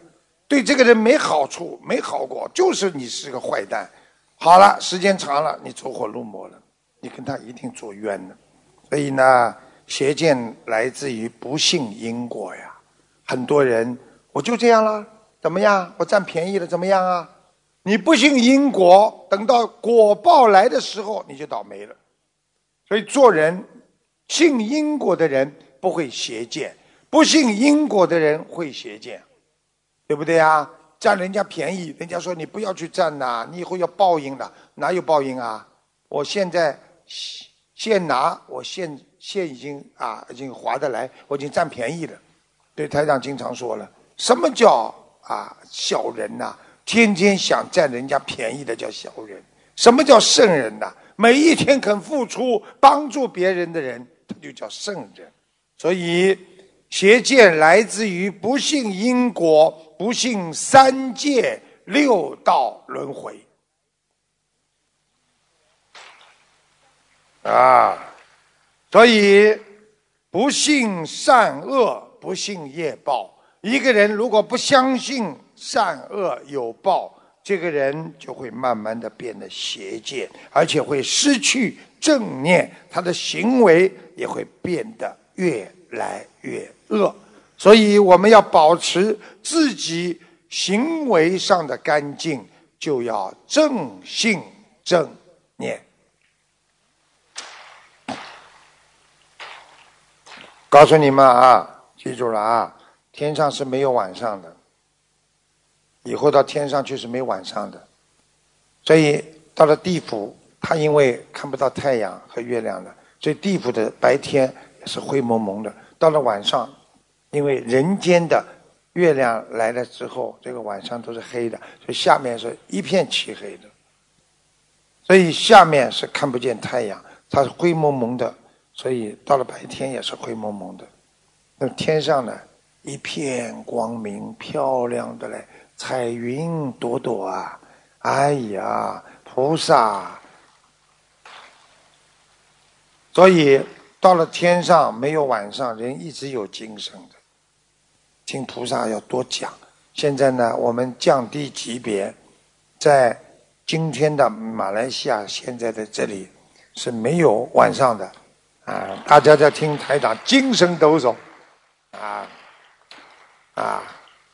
对这个人没好处、没好过，就是你是个坏蛋。好了，时间长了，你走火入魔了，你跟他一定做冤的。所以呢，邪见来自于不信因果呀。很多人，我就这样了，怎么样？我占便宜了，怎么样啊？你不信因果，等到果报来的时候，你就倒霉了。所以做人，信因果的人不会邪见，不信因果的人会邪见，对不对啊？占人家便宜，人家说你不要去占呐，你以后要报应的，哪有报应啊？我现在现拿，我现现已经啊，已经划得来，我已经占便宜了。对台长经常说了，什么叫啊小人呐？天天想占人家便宜的叫小人。什么叫圣人呐？每一天肯付出帮助别人的人，他就叫圣人。所以邪见来自于不信因果，不信三界六道轮回啊。所以不信善恶。不信业报，一个人如果不相信善恶有报，这个人就会慢慢的变得邪见，而且会失去正念，他的行为也会变得越来越恶。所以我们要保持自己行为上的干净，就要正信正念。告诉你们啊！记住了啊！天上是没有晚上的，以后到天上去是没晚上的，所以到了地府，他因为看不到太阳和月亮了，所以地府的白天是灰蒙蒙的。到了晚上，因为人间的月亮来了之后，这个晚上都是黑的，所以下面是一片漆黑的，所以下面是看不见太阳，它是灰蒙蒙的，所以到了白天也是灰蒙蒙的。那天上呢？一片光明，漂亮的嘞，彩云朵朵啊！哎呀，菩萨！所以到了天上没有晚上，人一直有精神的。听菩萨要多讲。现在呢，我们降低级别，在今天的马来西亚，现在的这里是没有晚上的啊！大家在听台长，精神抖擞啊！啊，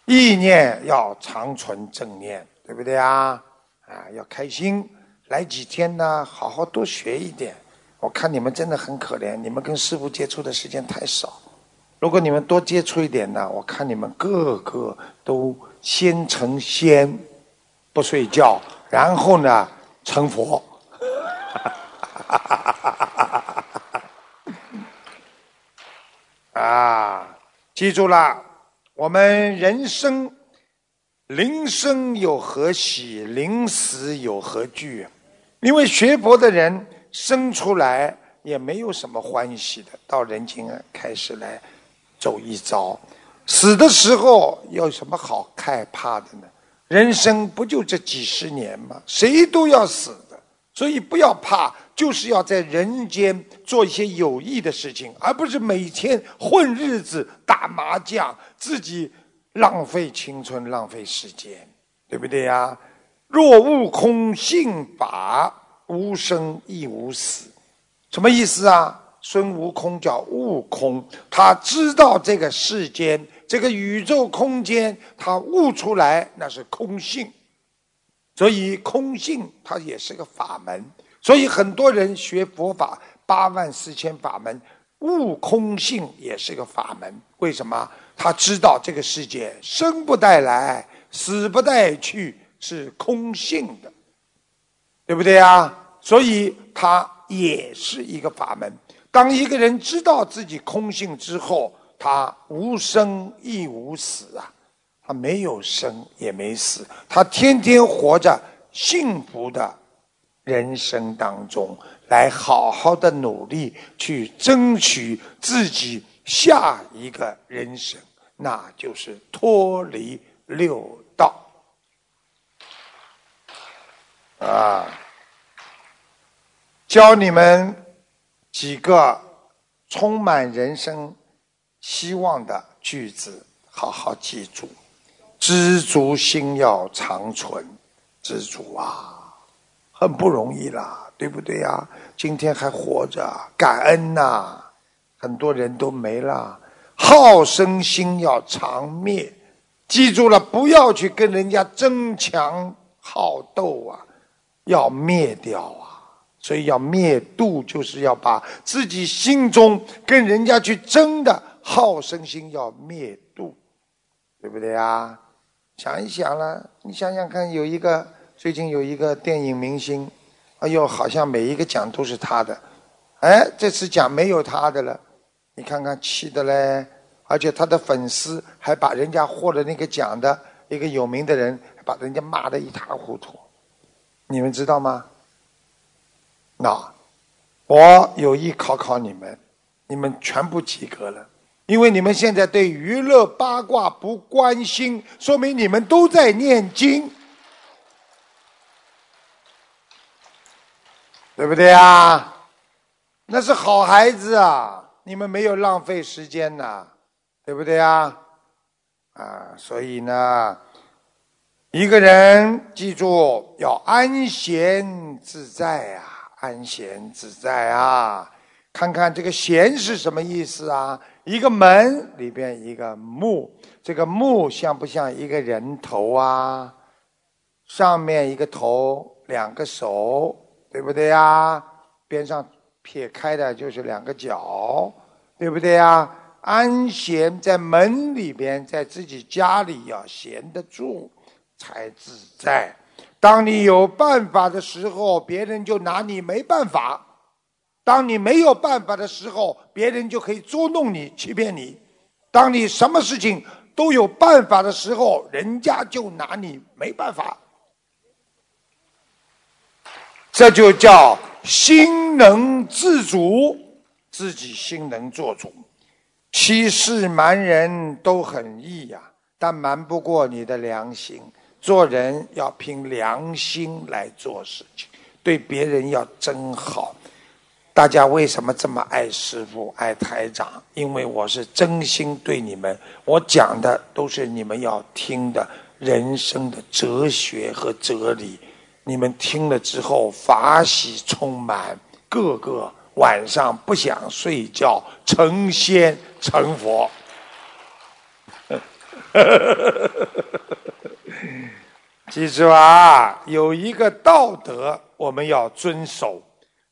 意念要长存正念，对不对啊？啊，要开心，来几天呢？好好多学一点。我看你们真的很可怜，你们跟师傅接触的时间太少。如果你们多接触一点呢，我看你们个个都先成仙，不睡觉，然后呢成佛。啊，记住了。我们人生，临生有何喜，临死有何惧？因为学佛的人生出来也没有什么欢喜的，到人间开始来走一遭，死的时候有什么好害怕的呢？人生不就这几十年吗？谁都要死的，所以不要怕，就是要在人间做一些有益的事情，而不是每天混日子、打麻将。自己浪费青春，浪费时间，对不对呀？若悟空性法，无生亦无死，什么意思啊？孙悟空叫悟空，他知道这个世间、这个宇宙空间，他悟出来那是空性，所以空性它也是个法门。所以很多人学佛法，八万四千法门，悟空性也是个法门。为什么？他知道这个世界生不带来，死不带去，是空性的，对不对呀？所以它也是一个法门。当一个人知道自己空性之后，他无生亦无死啊，他没有生也没死，他天天活着幸福的人生当中，来好好的努力去争取自己下一个人生。那就是脱离六道啊！教你们几个充满人生希望的句子，好好记住：知足心要长存，知足啊，很不容易啦，对不对呀？今天还活着，感恩呐！很多人都没了。好胜心要长灭，记住了，不要去跟人家争强好斗啊，要灭掉！所以要灭度，就是要把自己心中跟人家去争的好胜心要灭度，对不对啊？想一想了，你想想看，有一个最近有一个电影明星，哎呦，好像每一个奖都是他的，哎，这次奖没有他的了。你看看气的嘞，而且他的粉丝还把人家获了那个奖的一个有名的人，把人家骂得一塌糊涂。你们知道吗？那我有意考考你们，你们全部及格了，因为你们现在对娱乐八卦不关心，说明你们都在念经，对不对啊？那是好孩子啊。你们没有浪费时间呐，对不对呀？啊，所以呢，一个人记住要安闲自在啊，安闲自在啊。看看这个“闲”是什么意思啊？一个门里边一个木，这个木像不像一个人头啊？上面一个头，两个手，对不对呀？边上。撇开的就是两个脚，对不对呀？安闲在门里边，在自己家里要闲得住，才自在。当你有办法的时候，别人就拿你没办法；当你没有办法的时候，别人就可以捉弄你、欺骗你；当你什么事情都有办法的时候，人家就拿你没办法。这就叫心能自主，自己心能做主。欺世瞒人都很易呀，但瞒不过你的良心。做人要凭良心来做事情，对别人要真好。大家为什么这么爱师傅、爱台长？因为我是真心对你们，我讲的都是你们要听的人生的哲学和哲理。你们听了之后法喜充满，个个晚上不想睡觉，成仙成佛。记住啊，有一个道德我们要遵守。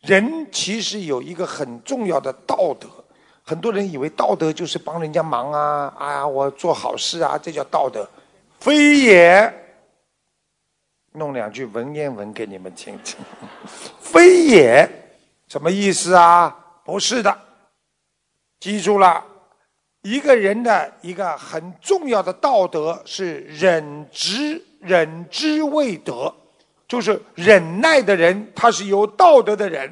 人其实有一个很重要的道德，很多人以为道德就是帮人家忙啊，啊，我做好事啊，这叫道德，非也。弄两句文言文给你们听听，非也，什么意思啊？不是的，记住了，一个人的一个很重要的道德是忍直。忍之未得，就是忍耐的人，他是有道德的人。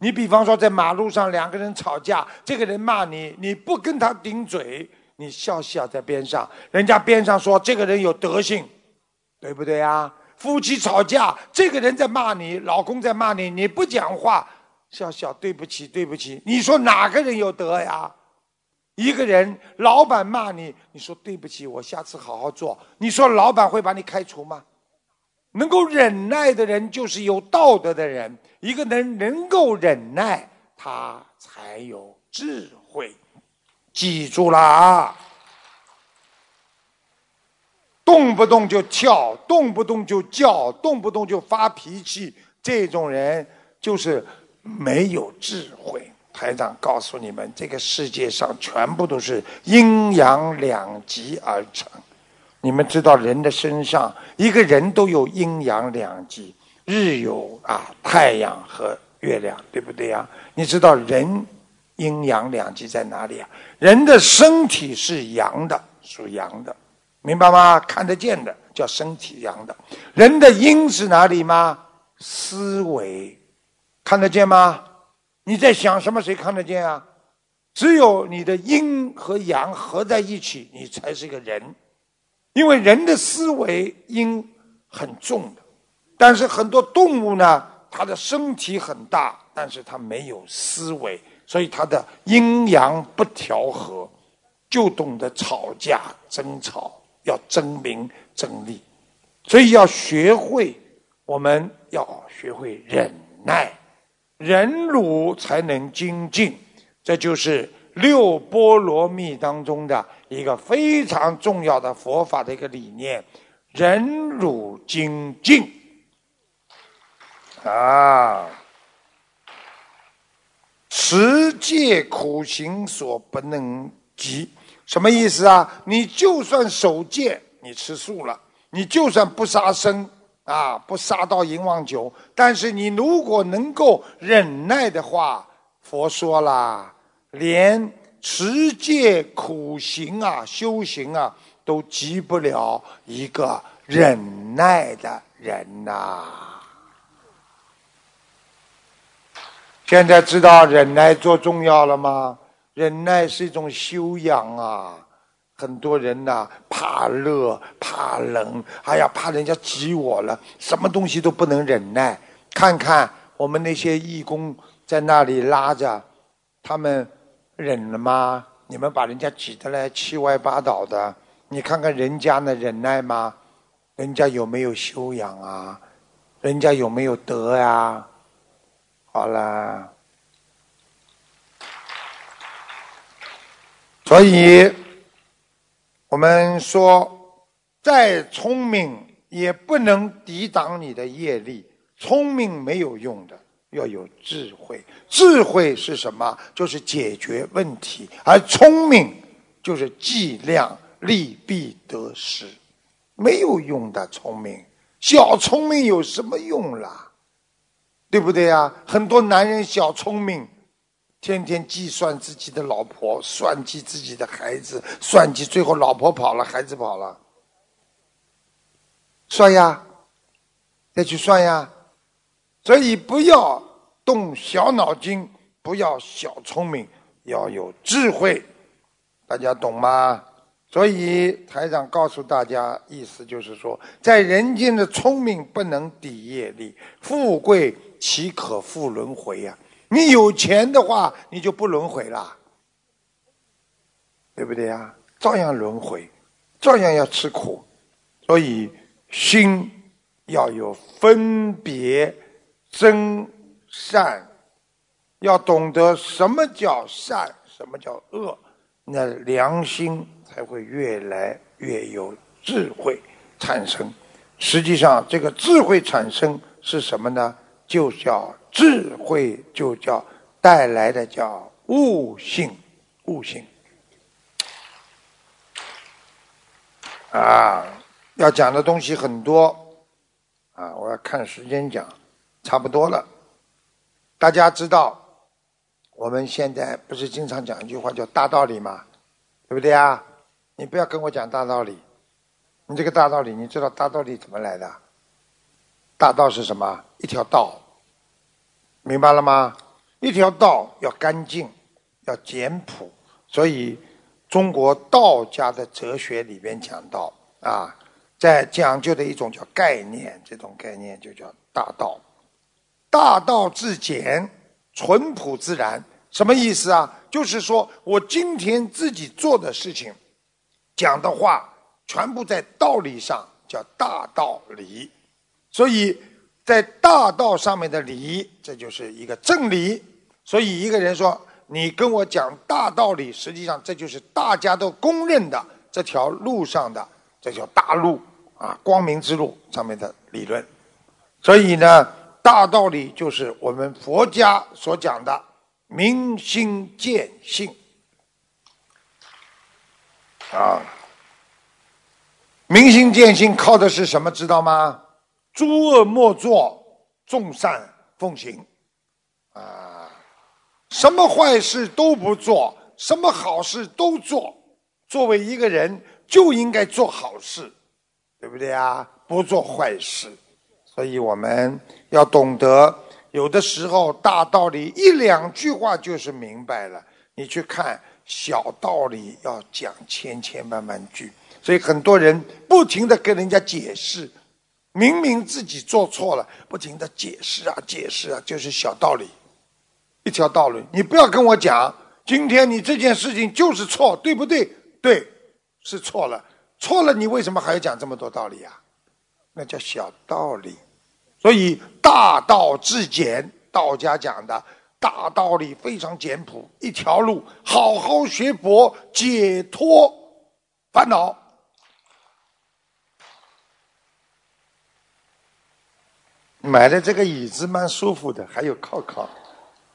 你比方说，在马路上两个人吵架，这个人骂你，你不跟他顶嘴，你笑笑在边上，人家边上说这个人有德性，对不对啊？夫妻吵架，这个人在骂你，老公在骂你，你不讲话，笑笑对不起对不起，你说哪个人有德呀？一个人，老板骂你，你说对不起，我下次好好做。你说老板会把你开除吗？能够忍耐的人就是有道德的人。一个人能够忍耐，他才有智慧。记住了啊！动不动就跳，动不动就叫，动不动就发脾气，这种人就是没有智慧。台长告诉你们，这个世界上全部都是阴阳两极而成。你们知道，人的身上一个人都有阴阳两极，日有啊太阳和月亮，对不对呀？你知道人阴阳两极在哪里啊？人的身体是阳的，属阳的，明白吗？看得见的叫身体阳的。人的阴是哪里吗？思维看得见吗？你在想什么？谁看得见啊？只有你的阴和阳合在一起，你才是一个人。因为人的思维阴很重的，但是很多动物呢，它的身体很大，但是它没有思维，所以它的阴阳不调和，就懂得吵架争吵，要争名争利。所以要学会，我们要学会忍耐。忍辱才能精进，这就是六波罗蜜当中的一个非常重要的佛法的一个理念：忍辱精进。啊，持戒苦行所不能及，什么意思啊？你就算守戒，你吃素了，你就算不杀生。啊，不杀到淫妄酒，但是你如果能够忍耐的话，佛说了，连持戒苦行啊、修行啊，都及不了一个忍耐的人呐。现在知道忍耐多重要了吗？忍耐是一种修养啊。很多人呐，怕热怕冷，哎呀，怕人家挤我了，什么东西都不能忍耐。看看我们那些义工在那里拉着，他们忍了吗？你们把人家挤得来七歪八倒的，你看看人家那忍耐吗？人家有没有修养啊？人家有没有德呀？好了，所以。我们说，再聪明也不能抵挡你的业力，聪明没有用的，要有智慧。智慧是什么？就是解决问题，而聪明就是计量利弊得失，没有用的聪明，小聪明有什么用啦？对不对呀？很多男人小聪明，天天计算自己的老婆，算计自己的孩子，算计最后老婆跑了，孩子跑了，算呀，再去算呀。所以不要动小脑筋，不要小聪明，要有智慧，大家懂吗？所以台长告诉大家，意思就是说，在人间的聪明不能抵业力，富贵。岂可复轮回呀？你有钱的话，你就不轮回了，对不对呀？照样轮回，照样要吃苦。所以心要有分别真善，要懂得什么叫善，什么叫恶，那良心才会越来越有智慧产生。实际上，这个智慧产生是什么呢？就叫智慧，就叫带来的叫悟性，悟性。啊，要讲的东西很多，啊，我要看时间讲，差不多了。大家知道，我们现在不是经常讲一句话叫大道理吗？对不对啊？你不要跟我讲大道理，你这个大道理，你知道大道理怎么来的？大道是什么？一条道，明白了吗？一条道要干净，要简朴，所以中国道家的哲学里边讲到啊，在讲究的一种叫概念，这种概念就叫大道。大道至简，淳朴自然，什么意思啊？就是说我今天自己做的事情，讲的话，全部在道理上叫大道理。所以在大道上面的理，这就是一个正理。所以一个人说你跟我讲大道理，实际上这就是大家都公认的这条路上的这条大路啊，光明之路上面的理论。所以呢，大道理就是我们佛家所讲的明心见性啊。明心见性靠的是什么？知道吗？诸恶莫作，众善奉行，啊，什么坏事都不做，什么好事都做。作为一个人，就应该做好事，对不对啊？不做坏事。所以我们要懂得，有的时候大道理一两句话就是明白了。你去看小道理，要讲千千万万句。所以很多人不停的跟人家解释。明明自己做错了，不停的解释啊解释啊，就是小道理，一条道理。你不要跟我讲，今天你这件事情就是错，对不对？对，是错了，错了，你为什么还要讲这么多道理啊？那叫小道理。所以大道至简，道家讲的大道理非常简朴，一条路，好好学佛，解脱烦恼。买的这个椅子蛮舒服的，还有靠靠。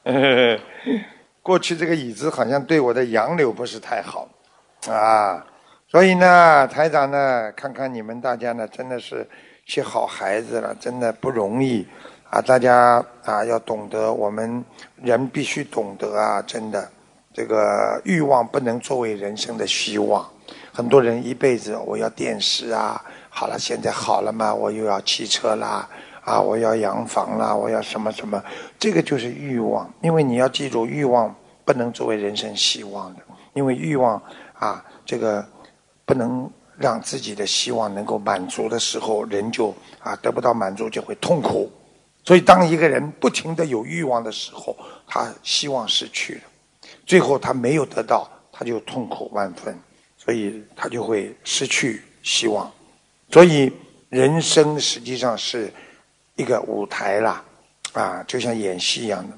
过去这个椅子好像对我的杨柳不是太好，啊，所以呢，台长呢，看看你们大家呢，真的是些好孩子了，真的不容易啊！大家啊，要懂得，我们人必须懂得啊，真的，这个欲望不能作为人生的希望。很多人一辈子我要电视啊，好了，现在好了嘛，我又要汽车啦。啊！我要洋房啦！我要什么什么？这个就是欲望。因为你要记住，欲望不能作为人生希望的。因为欲望啊，这个不能让自己的希望能够满足的时候，人就啊得不到满足，就会痛苦。所以，当一个人不停的有欲望的时候，他希望失去了，最后他没有得到，他就痛苦万分。所以他就会失去希望。所以，人生实际上是。一个舞台啦，啊，就像演戏一样的。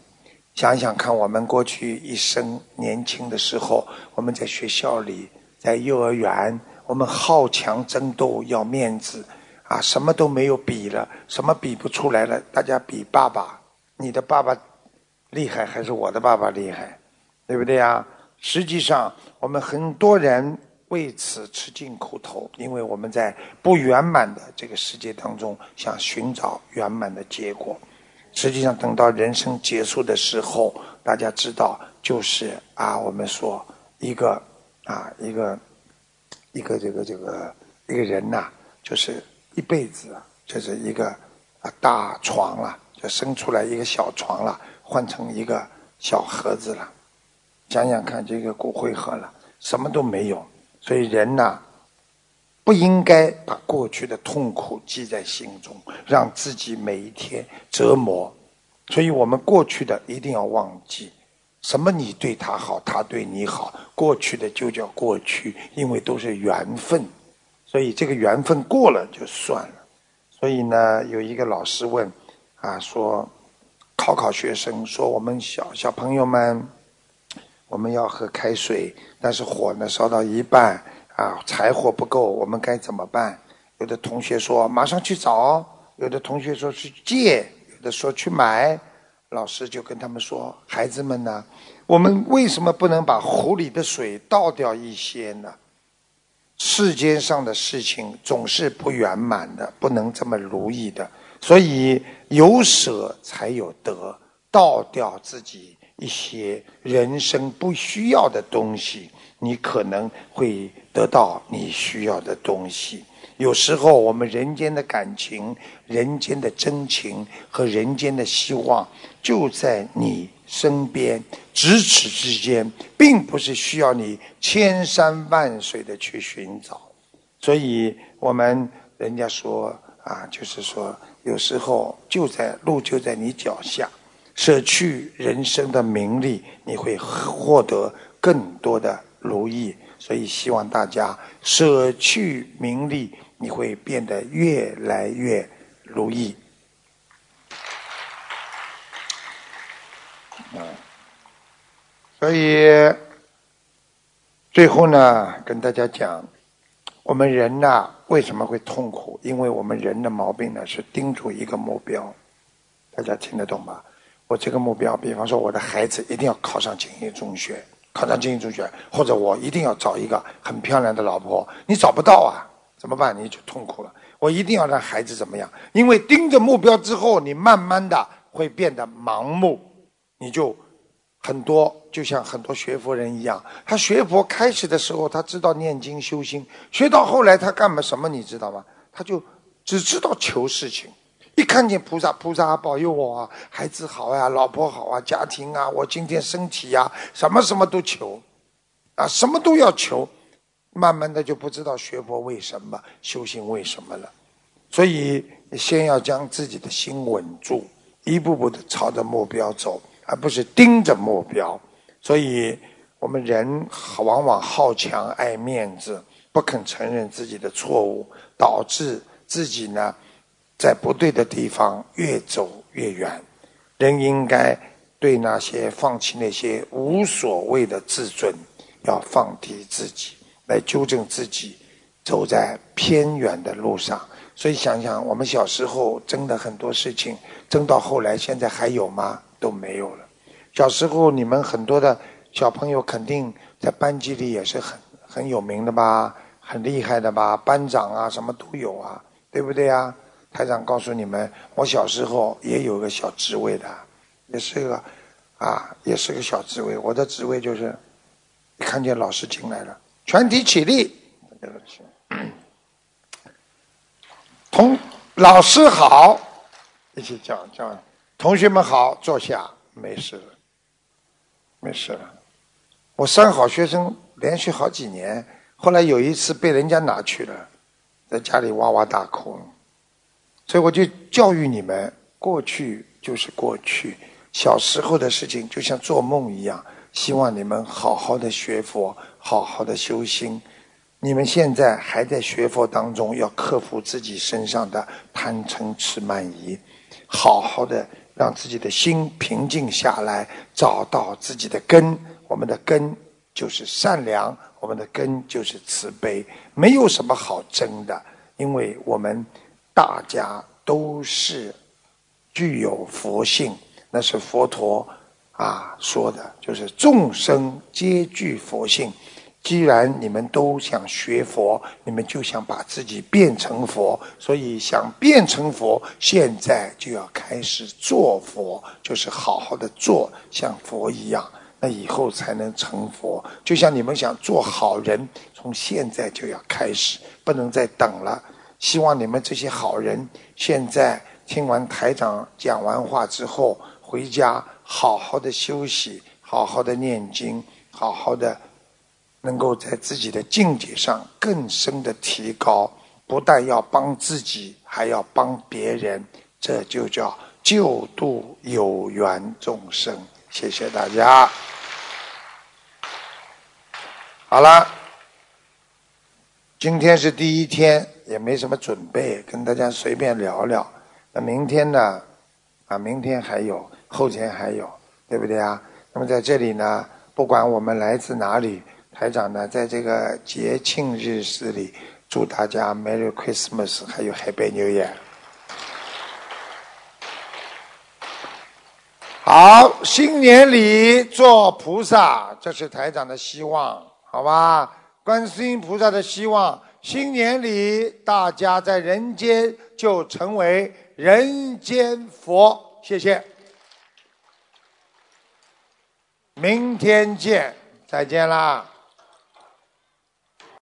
想想看，我们过去一生年轻的时候，我们在学校里，在幼儿园，我们好强争斗，要面子，啊，什么都没有比了，什么比不出来了，大家比爸爸，你的爸爸厉害还是我的爸爸厉害，对不对呀？实际上，我们很多人为此吃尽苦头，因为我们在不圆满的这个世界当中想寻找圆满的结果。实际上，等到人生结束的时候，大家知道，就是啊，我们说一个啊，一个一个这个这个一个人呐，就是一辈子啊，就是一个啊大床了，就生出来一个小床了，换成一个小盒子了。想想看，这个骨灰盒了，什么都没有。所以人呐。不应该把过去的痛苦记在心中，让自己每一天折磨。所以我们过去的一定要忘记。什么你对他好，他对你好，过去的就叫过去，因为都是缘分。所以这个缘分过了就算了。所以呢，有一个老师问，啊，说考考学生，说我们小小朋友们，我们要喝开水，但是火呢烧到一半。啊，柴火不够，我们该怎么办？有的同学说马上去找，有的同学说去借，有的说去买。老师就跟他们说：“孩子们呢，我们为什么不能把壶里的水倒掉一些呢？世间上的事情总是不圆满的，不能这么如意的。所以有舍才有得，倒掉自己一些人生不需要的东西。”你可能会得到你需要的东西。有时候，我们人间的感情、人间的真情和人间的希望就在你身边，咫尺之间，并不是需要你千山万水的去寻找。所以，我们人家说啊，就是说，有时候就在路就在你脚下，舍去人生的名利，你会获得更多的。如意，所以希望大家舍去名利，你会变得越来越如意。啊，所以最后呢，跟大家讲，我们人呐为什么会痛苦？因为我们人的毛病呢是盯住一个目标，大家听得懂吗？我这个目标，比方说我的孩子一定要考上精英中学。考上精英中学，或者我一定要找一个很漂亮的老婆，你找不到啊，怎么办？你就痛苦了。我一定要让孩子怎么样？因为盯着目标之后，你慢慢的会变得盲目，你就很多，就像很多学佛人一样，他学佛开始的时候，他知道念经修心，学到后来他干嘛什么？你知道吗？他就只知道求事情。一看见菩萨，菩萨保佑我，啊，孩子好呀，老婆好啊，家庭啊，我今天身体呀，什么什么都求，啊，什么都要求，慢慢的就不知道学佛为什么，修行为什么了。所以先要将自己的心稳住，一步步的朝着目标走，而不是盯着目标。所以我们人往往好强爱面子，不肯承认自己的错误，导致自己呢。在不对的地方越走越远，人应该对那些放弃那些无所谓的自尊，要放低自己，来纠正自己，走在偏远的路上。所以想想，我们小时候争的很多事情，争到后来，现在还有吗？都没有了。小时候你们很多的小朋友肯定在班级里也是很很有名的吧，很厉害的吧，班长啊什么都有啊，对不对呀？台长告诉你们，我小时候也有个小职位的，也是个啊，也是个小职位。我的职位就是，看见老师进来了，全体起立，同老师好，一起叫叫，同学们好，坐下，没事了，没事了。我三好学生连续好几年，后来有一次被人家拿去了，在家里哇哇大哭。所以我就教育你们：过去就是过去，小时候的事情就像做梦一样。希望你们好好的学佛，好好的修心。你们现在还在学佛当中，要克服自己身上的贪嗔痴慢疑，好好的让自己的心平静下来，找到自己的根。我们的根就是善良，我们的根就是慈悲，没有什么好争的，因为我们。大家都是具有佛性，那是佛陀啊说的，就是众生皆具佛性。既然你们都想学佛，你们就想把自己变成佛，所以想变成佛，现在就要开始做佛，就是好好的做，像佛一样，那以后才能成佛。就像你们想做好人，从现在就要开始，不能再等了。希望你们这些好人，现在听完台长讲完话之后，回家好好的休息，好好的念经，好好的。能够在自己的境界上更深的提高，不但要帮自己，还要帮别人，这就叫救度有缘众生。谢谢大家。好了，今天是第一天，也没什么准备，跟大家随便聊聊。那明天呢？啊，明天还有，后天还有，对不对啊？那么在这里呢，不管我们来自哪里。台长呢，在这个节庆日子里，祝大家 Merry Christmas，还有 Happy New Year。好，新年里做菩萨，这是台长的希望，好吧？观世音菩萨的希望，新年里大家在人间就成为人间佛。谢谢，明天见，再见啦。